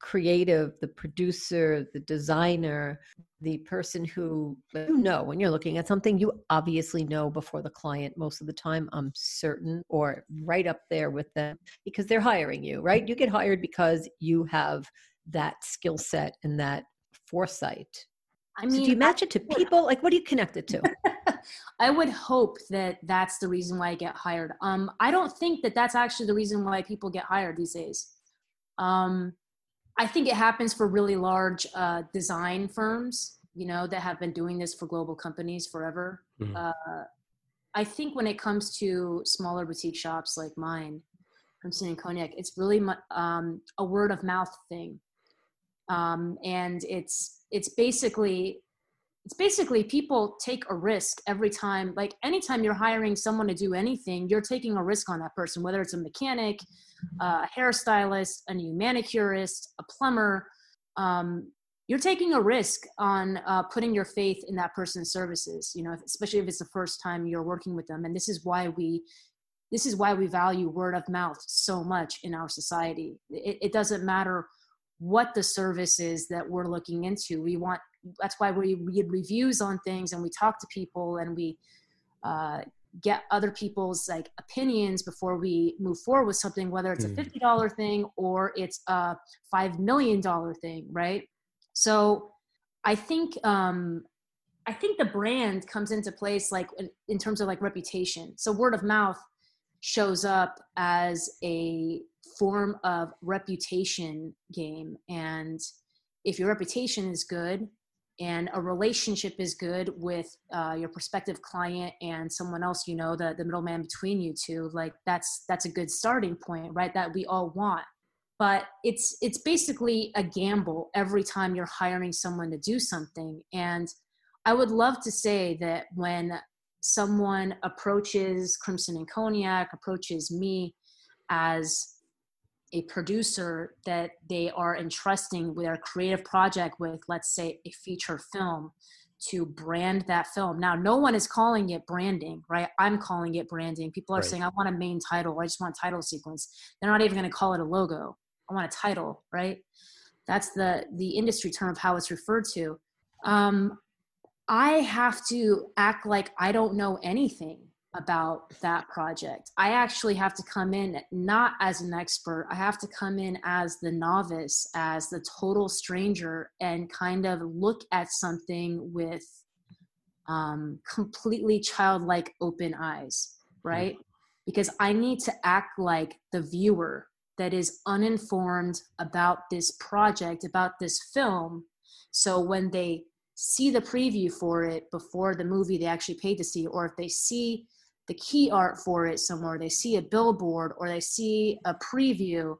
creative, the producer, the designer, the person who you know when you're looking at something, you obviously know before the client most of the time, I'm certain, or right up there with them because they're hiring you, right? You get hired because you have that skill set and that foresight. I mean, so do you match it to people? Like, what do you connect it to? I would hope that that's the reason why I get hired. Um, I don't think that that's actually the reason why people get hired these days. Um, I think it happens for really large uh, design firms, you know, that have been doing this for global companies forever. Mm-hmm. Uh, I think when it comes to smaller boutique shops like mine, Crimson and Cognac, it's really um, a word of mouth thing um, and it's it's basically it's basically people take a risk every time like anytime you're hiring someone to do anything you're taking a risk on that person whether it's a mechanic a hairstylist a new manicurist a plumber um, you're taking a risk on uh, putting your faith in that person's services you know especially if it's the first time you're working with them. And this is why we this is why we value word of mouth so much in our society. It, it doesn't matter what the service is that we're looking into. We want that's why we read reviews on things and we talk to people and we uh, get other people's like opinions before we move forward with something, whether it's a hmm. fifty dollar thing or it's a five million dollar thing, right? So I think um, I think the brand comes into place like in, in terms of like reputation. So word of mouth shows up as a form of reputation game. And if your reputation is good and a relationship is good with uh, your prospective client and someone else you know the, the middleman between you two like that's that's a good starting point right that we all want. But it's it's basically a gamble every time you're hiring someone to do something. And i would love to say that when someone approaches crimson and cognac approaches me as a producer that they are entrusting with their creative project with let's say a feature film to brand that film. Now no one is calling it branding right? I'm calling it branding. People are right. saying i want a main title. I just want a title sequence. They're not even going to call it a logo. I want a title right? That's the the industry term of how it's referred to. Um, i have to act like i don't know anything about that project. I actually have to come in not as an expert, I have to come in as the novice, as the total stranger, and kind of look at something with um, completely childlike open eyes, right? Mm-hmm. Because I need to act like the viewer that is uninformed about this project, about this film. So when they see the preview for it before the movie they actually paid to see, or if they see the key art for it somewhere they see a billboard or they see a preview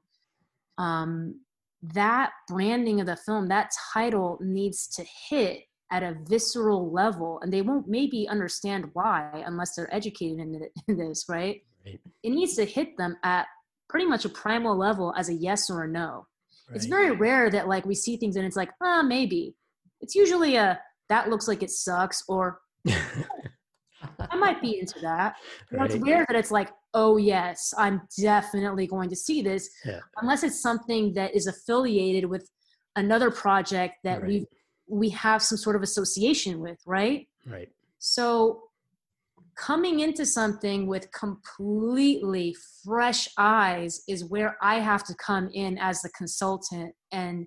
um, that branding of the film that title needs to hit at a visceral level and they won't maybe understand why unless they're educated in, in this right? right it needs to hit them at pretty much a primal level as a yes or a no right. it's very rare that like we see things and it's like ah oh, maybe it's usually a that looks like it sucks or I might be into that. Right. It's weird that it's like, oh yes, I'm definitely going to see this, yeah. unless it's something that is affiliated with another project that right. we we have some sort of association with, right? Right. So coming into something with completely fresh eyes is where I have to come in as the consultant and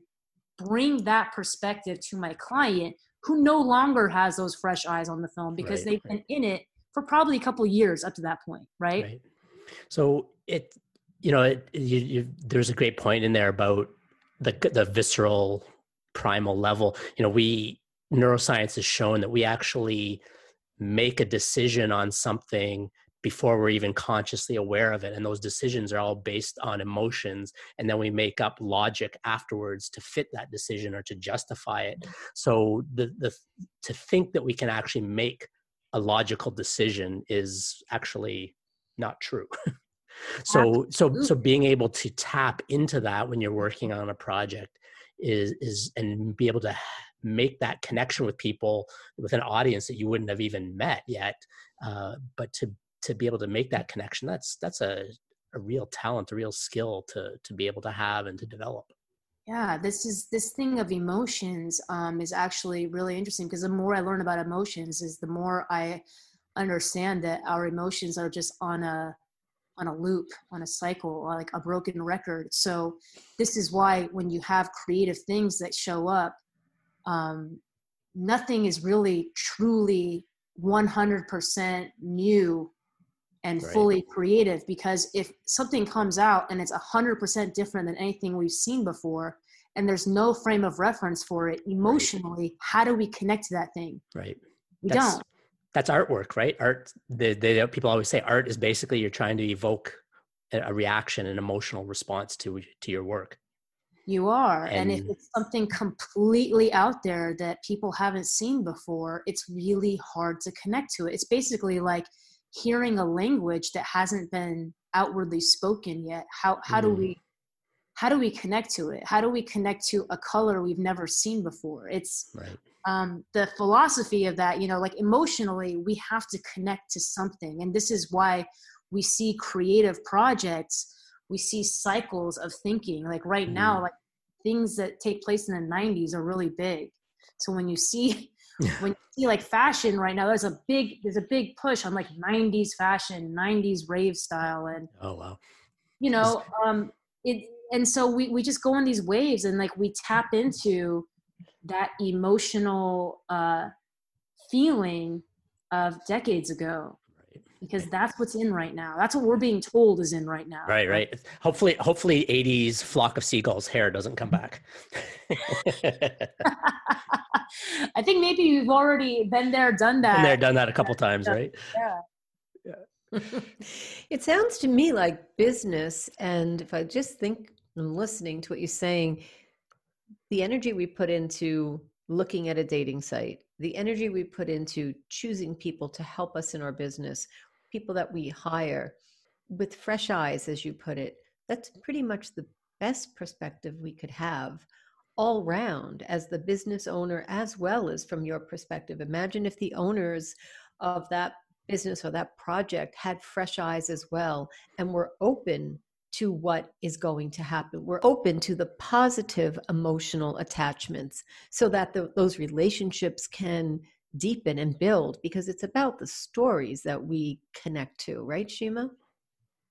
bring that perspective to my client who no longer has those fresh eyes on the film because right, they've right. been in it for probably a couple years up to that point, right? right. So it, you know, it, you, you, there's a great point in there about the the visceral primal level you know we neuroscience has shown that we actually make a decision on something before we're even consciously aware of it and those decisions are all based on emotions and then we make up logic afterwards to fit that decision or to justify it. So the the to think that we can actually make a logical decision is actually not true. So so so being able to tap into that when you're working on a project is is and be able to make that connection with people with an audience that you wouldn't have even met yet uh, but to to be able to make that connection that's that's a, a real talent a real skill to to be able to have and to develop. Yeah this is this thing of emotions um, is actually really interesting because the more i learn about emotions is the more i understand that our emotions are just on a on a loop on a cycle like a broken record. So this is why when you have creative things that show up um, nothing is really truly 100% new and right. fully creative because if something comes out and it's 100% different than anything we've seen before and there's no frame of reference for it emotionally right. how do we connect to that thing? Right. We that's, don't. that's artwork right? Art the, the people always say art is basically you're trying to evoke a reaction an emotional response to to your work. You are and, and if it's something completely out there that people haven't seen before it's really hard to connect to it. It's basically like hearing a language that hasn't been outwardly spoken yet how how mm. do we how do we connect to it how do we connect to a color we've never seen before it's right. um, the philosophy of that you know like emotionally we have to connect to something and this is why we see creative projects we see cycles of thinking like right mm. now like things that take place in the 90s are really big so when you see when you see like fashion right now there's a big there's a big push on like 90s fashion 90s rave style and oh wow you know um it and so we we just go on these waves and like we tap into that emotional uh feeling of decades ago because that's what's in right now. That's what we're being told is in right now. Right, right. Hopefully, hopefully, '80s flock of seagulls hair doesn't come back. I think maybe you've already been there, done that. Been there, done that a couple times, right? Yeah. Yeah. it sounds to me like business, and if I just think I'm listening to what you're saying, the energy we put into looking at a dating site, the energy we put into choosing people to help us in our business, people that we hire with fresh eyes, as you put it, that's pretty much the best perspective we could have all round as the business owner as well as from your perspective. Imagine if the owners of that business or that project had fresh eyes as well and were open to what is going to happen. We're open to the positive emotional attachments so that the, those relationships can deepen and build because it's about the stories that we connect to. Right shima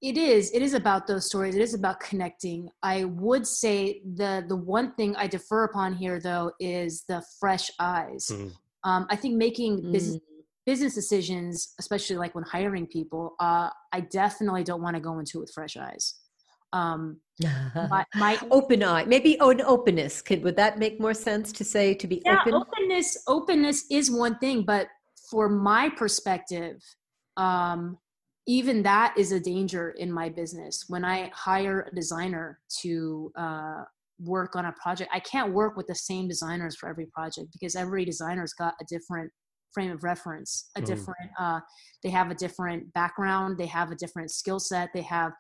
it is it is about those stories. It is about connecting. I would say the the one thing i defer upon here though is the fresh eyes. Mm. um, i think making mm. business business decisions especially like when hiring people uh, i definitely don't want to go into it with fresh eyes. Um, my, my, open eye maybe an openness. Could would that make more sense to say to be yeah, open? openness openness is one thing but for my perspective um, even that is a danger in my business. When i hire a designer to uh, work on a project i can't work with the same designers for every project because every designer's got a different frame of reference a mm. different uh, they have a different background they have a different skill set they have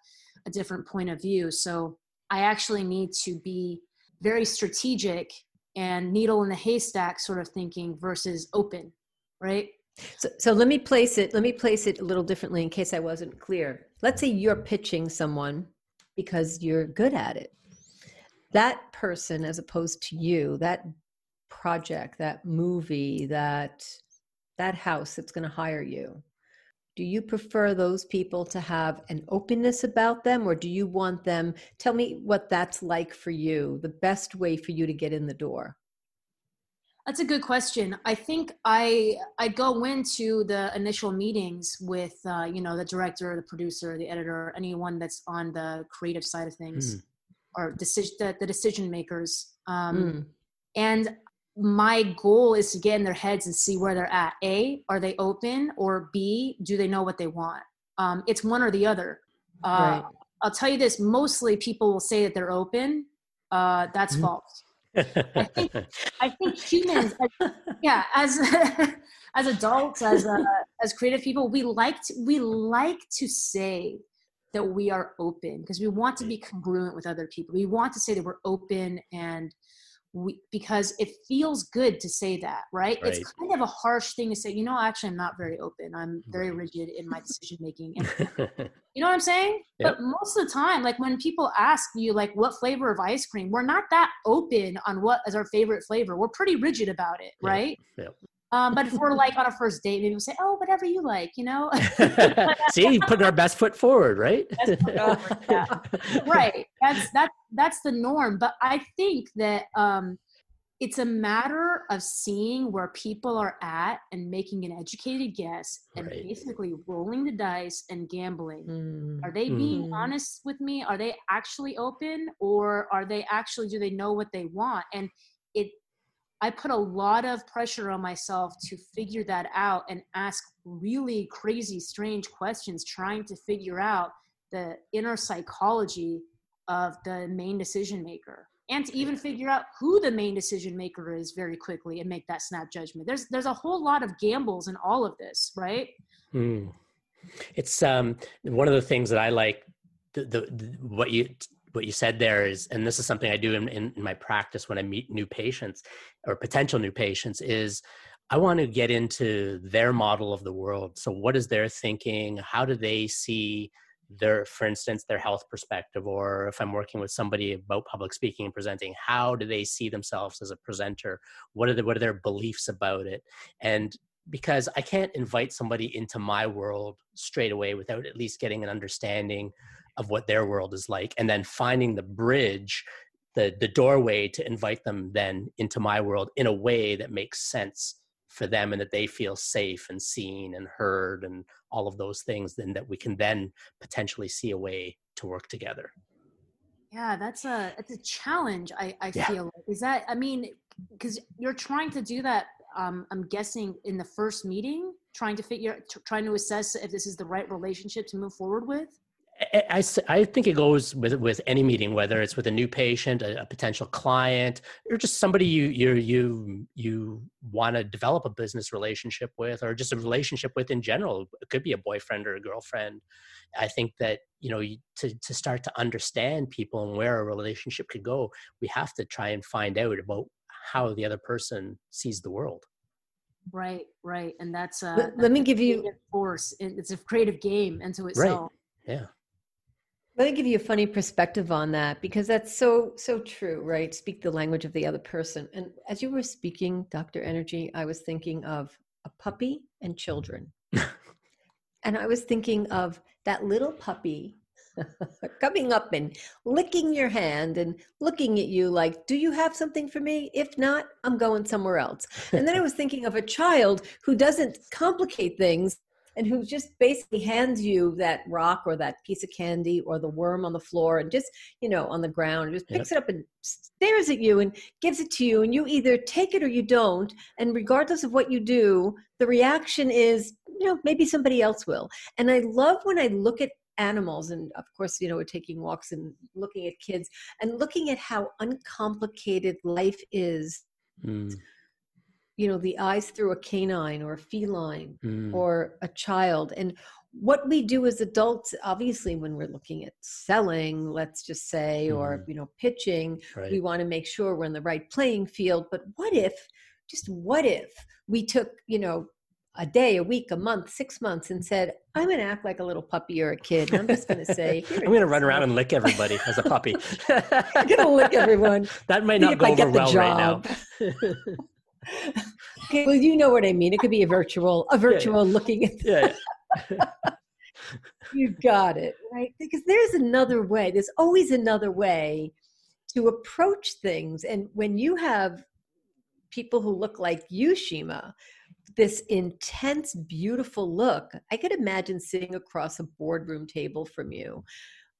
a different point of view. So i actually need to be very strategic and needle in the haystack sort of thinking versus open right so, so let me place it. Let me place it a little differently in case I wasn't clear. Let's say you're pitching someone because you're good at it. That person, as opposed to you, that project, that movie, that that house that's going to hire you. Do you prefer those people to have an openness about them, or do you want them? Tell me what that's like for you. The best way for you to get in the door. That's a good question. I think I I go into the initial meetings with uh, you know the director, the producer, the editor, anyone that's on the creative side of things, mm. or decision the, the, decision makers. Um, mm. And my goal is to get in their heads and see where they're at. A, are they open? Or B, do they know what they want? Um, it's one or the other. Uh, right. I'll tell you this mostly people will say that they're open. Uh, that's mm-hmm. false. I think, I think humans, yeah, as as adults, as uh, as creative people, we like to, we like to say that we are open because we want to be congruent with other people. We want to say that we're open and we, because it feels good to say that, right? right? It's kind of a harsh thing to say, you know, actually, I'm not very open. I'm very rigid in my decision making. you know what I'm saying? Yep. But most of the time, like when people ask you, like, what flavor of ice cream, we're not that open on what is our favorite flavor. We're pretty rigid about it, right? Yep. Yep. Um, but if we're like on a first date, maybe we'll say, "Oh, whatever you like," you know. See, putting our best foot forward, right? forward, yeah. right. That's that's that's the norm. But I think that um, it's a matter of seeing where people are at and making an educated guess and right. basically rolling the dice and gambling. Mm. Are they being mm. honest with me? Are they actually open, or are they actually do they know what they want? And it I put a lot of pressure on myself to figure that out and ask really crazy, strange questions, trying to figure out the inner psychology of the main decision maker and to even figure out who the main decision maker is very quickly and make that snap judgment there's there's a whole lot of gambles in all of this right mm. it's um one of the things that i like the, the, the, what you what you said there is, and this is something I do in, in, my practice when I meet new patients or potential new patients, is I want to get into their model of the world. So, what is their thinking? How do they see their, for instance, their health perspective? Or if I'm working with somebody about public speaking and presenting, how do they see themselves as a presenter? What are the, what are their beliefs about it? And because I can't invite somebody into my world straight away without at least getting an understanding of what their world is like and then finding the bridge the the doorway to invite them then into my world in a way that makes sense for them and that they feel safe and seen and heard and all of those things then that we can then potentially see a way to work together. Yeah that's a it's a challenge i i yeah. feel is that i mean because you're trying to do that um, i'm guessing in the first meeting trying to figure trying to assess if this is the right relationship to move forward with I, I think it goes with with any meeting, whether it's with a new patient, a, a potential client, or just somebody you you you you want to develop a business relationship with, or just a relationship with in general. It could be a boyfriend or a girlfriend. I think that you know to to start to understand people and where a relationship could go, we have to try and find out about how the other person sees the world. Right, right, and that's uh, let, that's let me give you force. It's a creative game into itself. Right. Yeah. Let me give you a funny perspective on that because that's so so true, right? Speak the language of the other person. And as you were speaking, Dr. Energy, I was thinking of a puppy and children. and I was thinking of that little puppy coming up and licking your hand and looking at you like, Do you have something for me? If not, I'm going somewhere else. And then I was thinking of a child who doesn't complicate things and who just basically hands you that rock or that piece of candy or the worm on the floor and just you know on the ground just picks yep. it up and stares at you and gives it to you and you either take it or you don't and regardless of what you do the reaction is you know maybe somebody else will and i love when i look at animals and of course you know we're taking walks and looking at kids and looking at how uncomplicated life is mm you know the eyes through a canine or a feline mm. or a child and what we do as adults obviously when we're looking at selling let's just say mm. or you know pitching right. we want to make sure we're in the right playing field but what if just what if we took you know a day, a week, a month, six months, and said, I'm going to act like a little puppy or a kid. And I'm just going to say, I'm going to run around and lick everybody as a puppy. I'm going to lick everyone. That might not go over well right now okay, well, you know what I mean. It could be a virtual, a virtual yeah. looking at. Yeah. you got it right because there's another way. There's always another way to approach things, and when you have people who look like you, Shima, this intense, beautiful look, I could imagine sitting across a boardroom table from you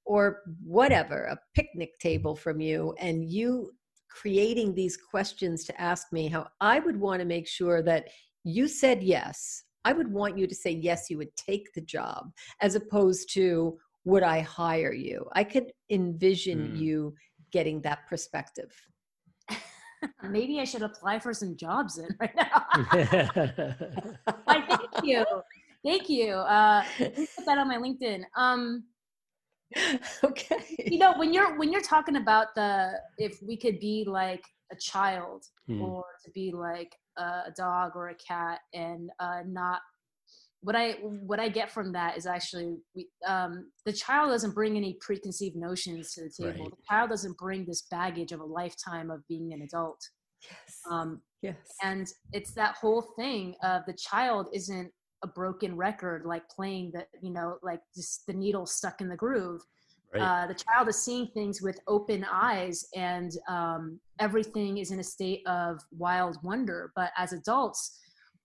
or whatever, a picnic table from you, and you creating these questions to ask me how I would want to make sure that you said yes. I would want you to say yes, you would take the job, as opposed to would I hire you? I could envision mm. you getting that perspective. Maybe I should apply for some jobs in right now. thank you. Thank you. Uh, put that on my LinkedIn. Um, okay. You know, when you're when you're talking about the if we could be like a child hmm. or to be like a dog or a cat and uh, not what I what I get from that is actually we, um, the child doesn't bring any preconceived notions to the table. Right. The child doesn't bring this baggage of a lifetime of being an adult. Yes. Um, yes. And it's that whole thing of the child isn't a broken record like playing the you know like just the needle stuck in the groove. Right. Uh, the child is seeing things with open eyes and um, everything is in a state of wild wonder. But as adults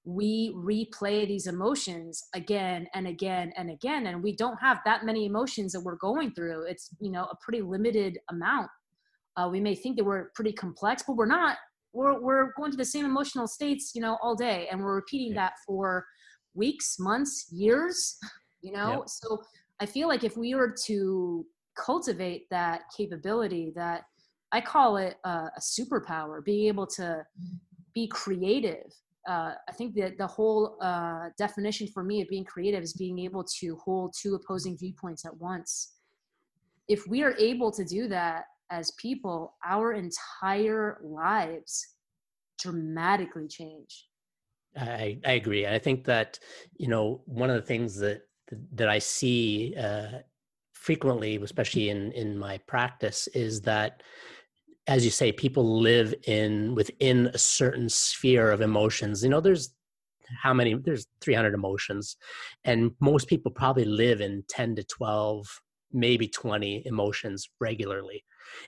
we replay these emotions again and again and again and we don't have that many emotions that we're going through it's you know a pretty limited amount uh, we may think that we're pretty complex but we're not we're, we're going to the same emotional states you know all day and we're repeating that for weeks months years you know yep. so i feel like if we were to cultivate that capability that i call it a superpower being able to be creative uh, I think that the whole uh, definition for me of being creative is being able to hold two opposing viewpoints at once. If we are able to do that as people, our entire lives dramatically change. I, I agree. I think that, you know, one of the things that, that I see uh, frequently, especially in, in my practice, is that as you say, people live in within a certain sphere of emotions. You know, there's how many? There's 300 emotions, and most people probably live in 10 to 12, maybe 20 emotions regularly.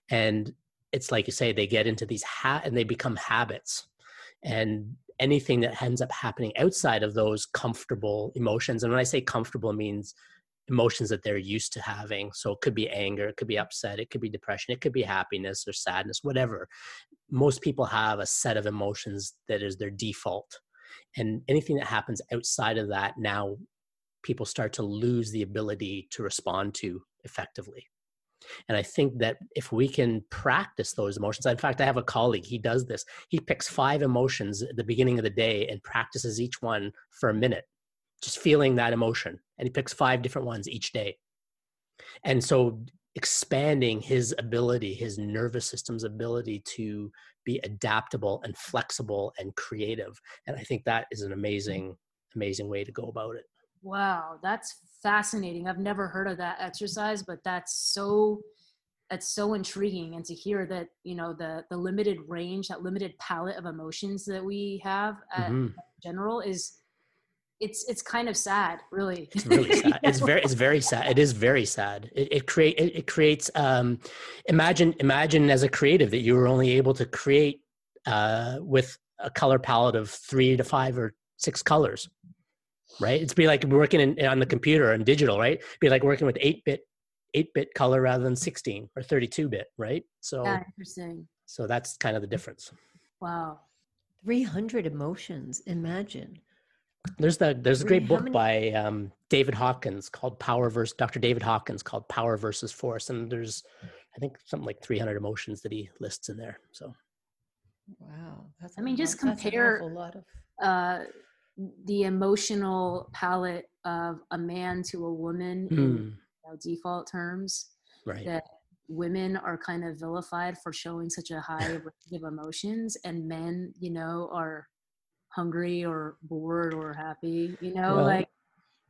And it's like you say, they get into these ha- and they become habits, and anything that ends up happening outside of those comfortable emotions. And when I say comfortable, means emotions that they're used to having. So it could be anger, it could be upset, it could be depression, it could be happiness or sadness, whatever. Most people have a set of emotions that is their default. And anything that happens outside of that, now people start to lose the ability to respond to effectively. And I think that if we can practice those emotions, in fact, I have a colleague, he does this. He picks five emotions at the beginning of the day and practices each one for a minute just feeling that emotion and he picks five different ones each day and so expanding his ability his nervous system's ability to be adaptable and flexible and creative and i think that is an amazing amazing way to go about it wow that's fascinating. I've never heard of that exercise but that's so that's so intriguing. And to hear that you know the the limited range that limited palette of emotions that we have mm-hmm. general is it's it's kind of sad really. It's really sad. It's very it's very sad. It is very sad. It, it create it, it, creates um imagine imagine as a creative that you were only able to create uh with a color palette of three to five or six colors right it's be like working in, on the computer and digital right be like working with 8 bit 8 bit color rather than 16 or 32 bit right so yeah, interesting so that's kind of the difference wow 300 emotions imagine there's that. There's a great book many? by um, David Hawkins called Power versus Dr. David Hawkins called Power versus Force, and there's I think something like 300 emotions that he lists in there. So, wow, that's I mean, just compare a lot of uh, the emotional palette of a man to a woman mm. in hmm. you know, default terms. Right. That women are kind of vilified for showing such a high range of emotions, and men, you know, are hungry or bored or happy you know well, like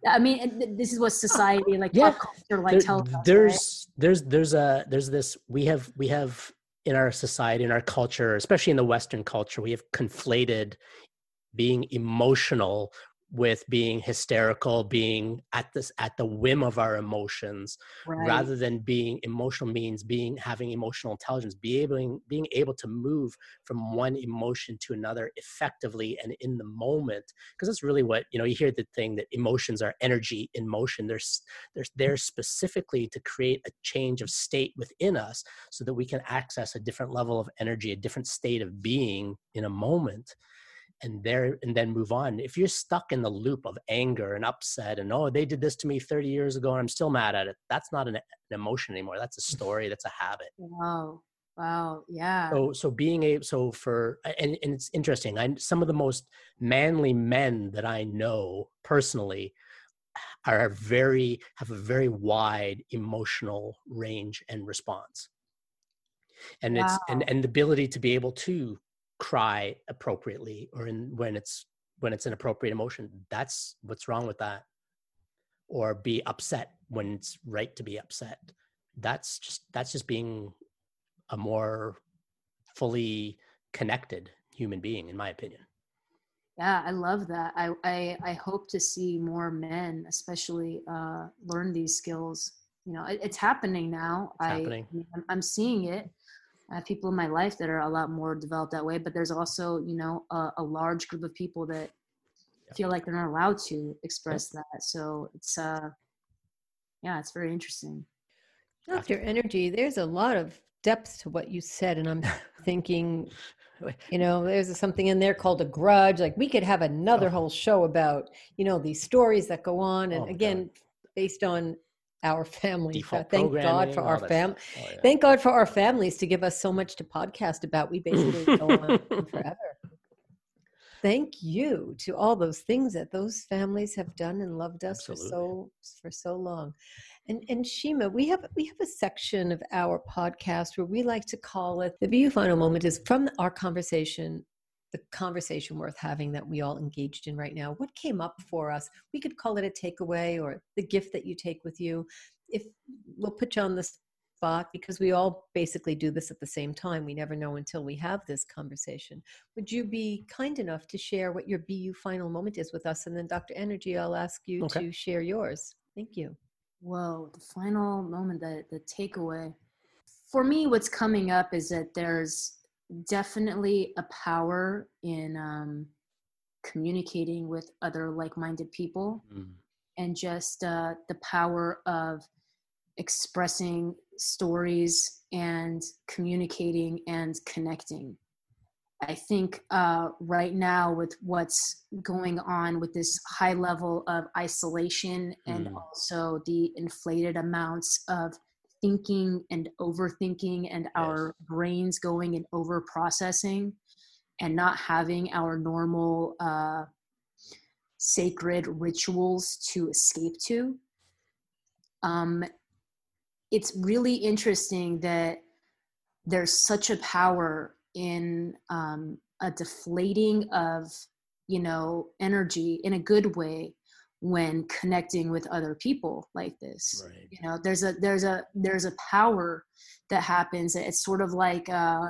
I mean, this is what society like yeah, culture like there, tells us. There's right? there's there's a there's this we have we have in our society in our culture, especially in the Western culture, we have conflated being emotional with being hysterical being at this at the whim of our emotions right. rather than being emotional means being having emotional intelligence be able being able to move from one emotion to another effectively and in the moment. Because that's really what you know you hear the thing that emotions are energy in motion. There's there's there specifically to create a change of state within us so that we can access a different level of energy a different state of being in a moment and there and then move on. If you're stuck in the loop of anger and upset and oh they did this to me 30 years ago and i'm still mad at it that's not an, an emotion anymore. That's a story that's a habit. Wow. Wow. Yeah. So so being able so for and, and it's interesting. I some of the most manly men that i know personally are very have a very wide emotional range and response. And wow. it's and, and the ability to be able to cry appropriately or in when it's when it's an appropriate emotion that's what's wrong with that. Or be upset when it's right to be upset. That's just that's just being a more fully connected human being in my opinion. Yeah i love that. I i, I hope to see more men especially uh learn these skills. You know it, it's happening now. It's I, happening. i'm seeing it I have people in my life that are a lot more developed that way, but there's also, you know, a, a large group of people that yeah. feel like they're not allowed to express yeah. that. So it's, uh, yeah, it's very interesting. Dr. Energy, there's a lot of depth to what you said, and I'm thinking, you know, there's something in there called a grudge. Like we could have another oh. whole show about, you know, these stories that go on, and oh, again, God. based on our families. Uh, thank God for our family. Oh, yeah. Thank God for our families to give us so much to podcast about. We basically go on forever. Thank you to all those things that those families have done and loved us Absolutely. for so for so long. And and Shima, we have we have a section of our podcast where we like to call it the BU final moment is from our conversation the conversation worth having that we all engaged in right now? What came up for us? We could call it a takeaway or the gift that you take with you. If we'll put you on the spot because we all basically do this at the same time. We never know until we have this conversation. Would you be kind enough to share what your bu final moment is with us? And then dr energy i'll ask you okay. to share yours. Thank you. Whoa the final moment the, the takeaway. For me what's coming up is that there's definitely a power in um, communicating with other like-minded people mm. and just uh, the power of expressing stories and communicating and connecting i think uh, right now with what's going on with this high level of isolation and mm. also the inflated amounts of thinking and overthinking and yes. our brains going and over processing and not having our normal uh, sacred rituals to escape to um, it's really interesting that there's such a power in um, a deflating of you know energy in a good way when connecting with other people like this right. you know there's a there's a there's a power that happens it's sort of like uh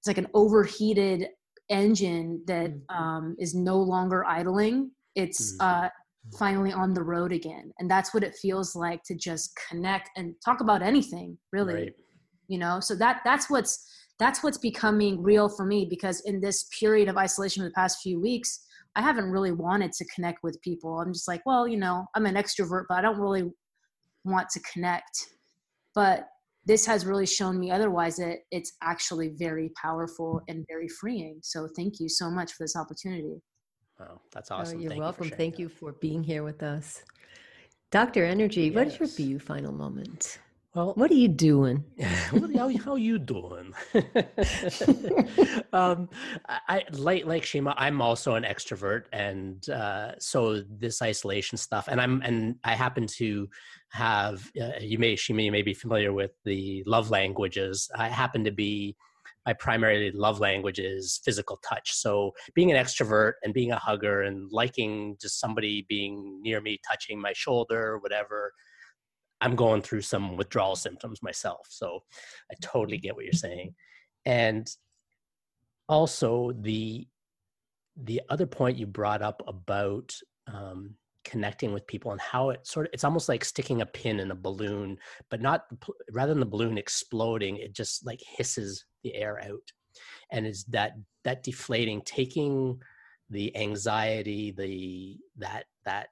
it's like an overheated engine that mm-hmm. um is no longer idling it's mm-hmm. uh finally on the road again and that's what it feels like to just connect and talk about anything really right. you know so that that's what's that's what's becoming real for me because in this period of isolation for the past few weeks I haven't really wanted to connect with people. I'm just like, well, you know, I'm an extrovert, but I don't really want to connect. But this has really shown me otherwise that it's actually very powerful and very freeing. So thank you so much for this opportunity. Oh, that's awesome. Oh, you're thank welcome. You thank that. you for being here with us. Dr. Energy, yes. what is your BU final moment? Well, what are you doing? how, how you doing? um, I like like Shima. I'm also an extrovert, and uh, so this isolation stuff, and I'm and I happen to have uh, you may Shima you may be familiar with the love languages. I happen to be my primary love language is physical touch. So being an extrovert and being a hugger and liking just somebody being near me, touching my shoulder, whatever I'm going through some withdrawal symptoms myself. So I totally get what you're saying. And also the the other point you brought up about um, connecting with people and how it sort of it's almost like sticking a pin in a balloon but not rather than the balloon exploding it just like hisses the air out and is that that deflating taking the anxiety the that that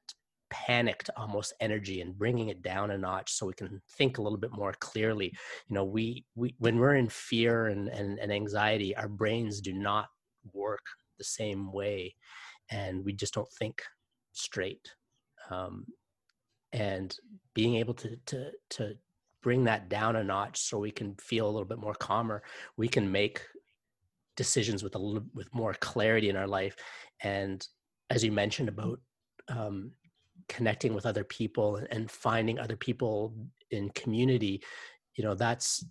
panicked almost energy and bringing it down a notch so we can think a little bit more clearly. You know we we when we're in fear and and, and anxiety our brains do not work the same way and we just don't think straight. Um, and being able to to to bring that down a notch so we can feel a little bit more calmer we can make decisions with a little with more clarity in our life. And as you mentioned about um, connecting with other people and finding other people in community you know that's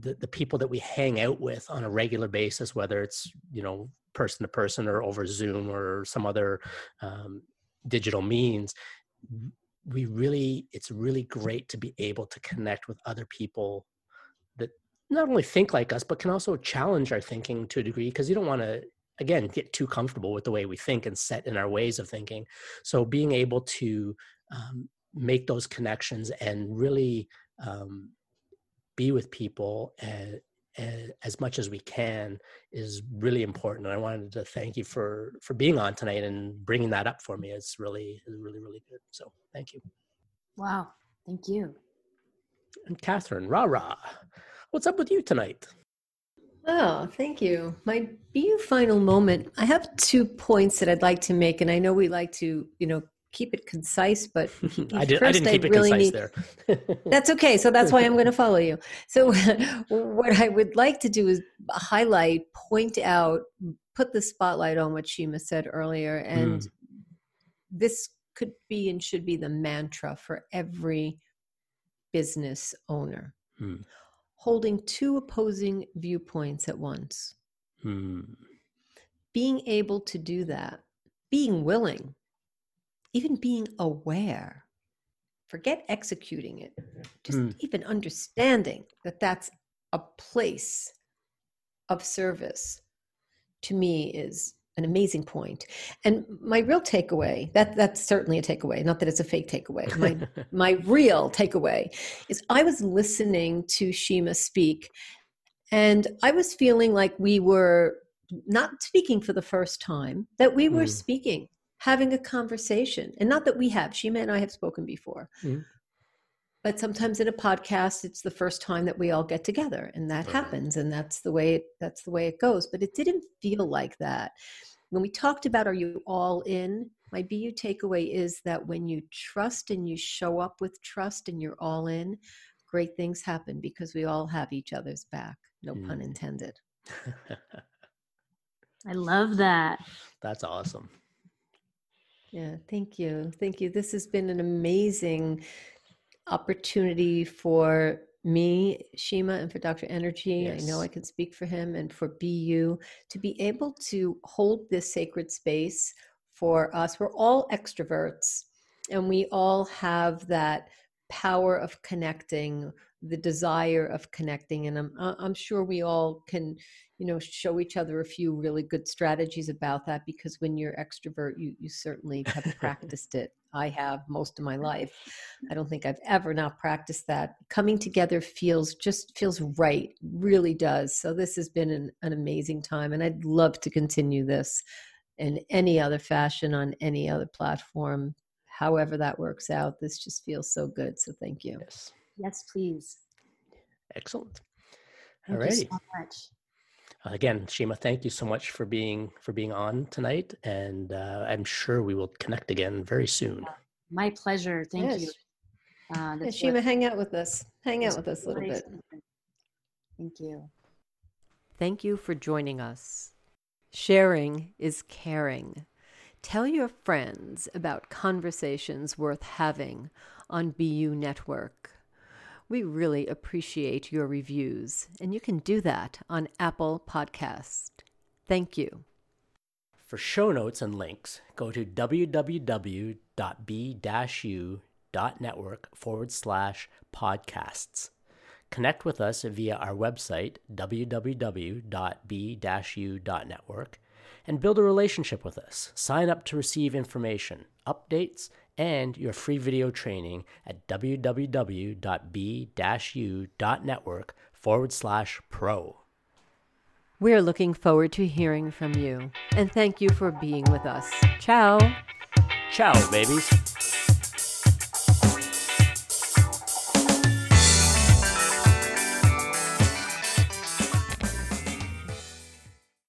the, the people that we hang out with on a regular basis whether it's you know person to person or over zoom or some other um, digital means we really it's really great to be able to connect with other people that not only think like us but can also challenge our thinking to a degree because you don't want to again get too comfortable with the way we think and set in our ways of thinking. So being able to um, make those connections and really um, be with people and, and, as much as we can is really important. And i wanted to thank you for for being on tonight and bringing that up for me. It's really really really good. So thank you. Wow. Thank you. And catherine rah rah. What's up with you tonight Oh, thank you. My BU final moment. I have two points that I'd like to make, and I know we like to, you know, keep it concise, but I, did, I didn't keep I it really concise need, there. that's okay. So that's why I'm going to follow you. So what I would like to do is highlight, point out, put the spotlight on what Shima said earlier, and mm. this could be and should be the mantra for every business owner. Mm holding two opposing viewpoints at once. Hmm. Being able to do that, being willing, even being aware, forget executing it, just hmm. even understanding that that's a place of service to me is an amazing point. And my real takeaway, that that's certainly a takeaway, not that it's a fake takeaway. My my real takeaway is I was listening to Shima speak and I was feeling like we were not speaking for the first time, that we were mm. speaking, having a conversation. And not that we have, Shima and I have spoken before. Mm but sometimes in a podcast it's the first time that we all get together and that right. happens and that's the way it, that's the way it goes. But it didn't feel like that. When we talked about are you all in? my bu takeaway is that when you trust and you show up with trust and you're all in great things happen because we all have each other's back no mm. pun intended. I love that. That's awesome. Yeah thank you. Thank you. This has been an amazing opportunity for me, Shima, and for Dr. Energy. Yes. I know I can speak for him and for BU to be able to hold this sacred space for us. We're all extroverts and we all have that power of connecting the desire of connecting and I'm, I'm sure we all can you know show each other a few really good strategies about that because when you're extrovert you you certainly have practiced it. I have most of my mm. life. I don't think i've ever not practiced that. Coming together feels just feels right really does. So this has been an, an amazing time and i'd love to continue this in any other fashion on any other platform. However that works out this just feels so good so thank you. Yes. Yes please. Excellent. All right so much again shima thank you so much for being for being on tonight and uh, i'm sure we will connect again very soon. My pleasure. Thank yes. you uh, yeah, shima what, hang out with us. Hang out with us a little bit. thank you. Thank you for joining us. Sharing is caring. Tell your friends about conversations worth having on bu network we really appreciate your reviews, and you can do that on Apple Podcast. Thank you. For show notes and links, go to www.b-u.network forward slash podcasts. Connect with us via our website, www.b-u.network, and build a relationship with us. Sign up to receive information, updates, and your free video training at www.b-u.network forward slash pro. We're looking forward to hearing from you, and thank you for being with us. Ciao. Ciao, babies.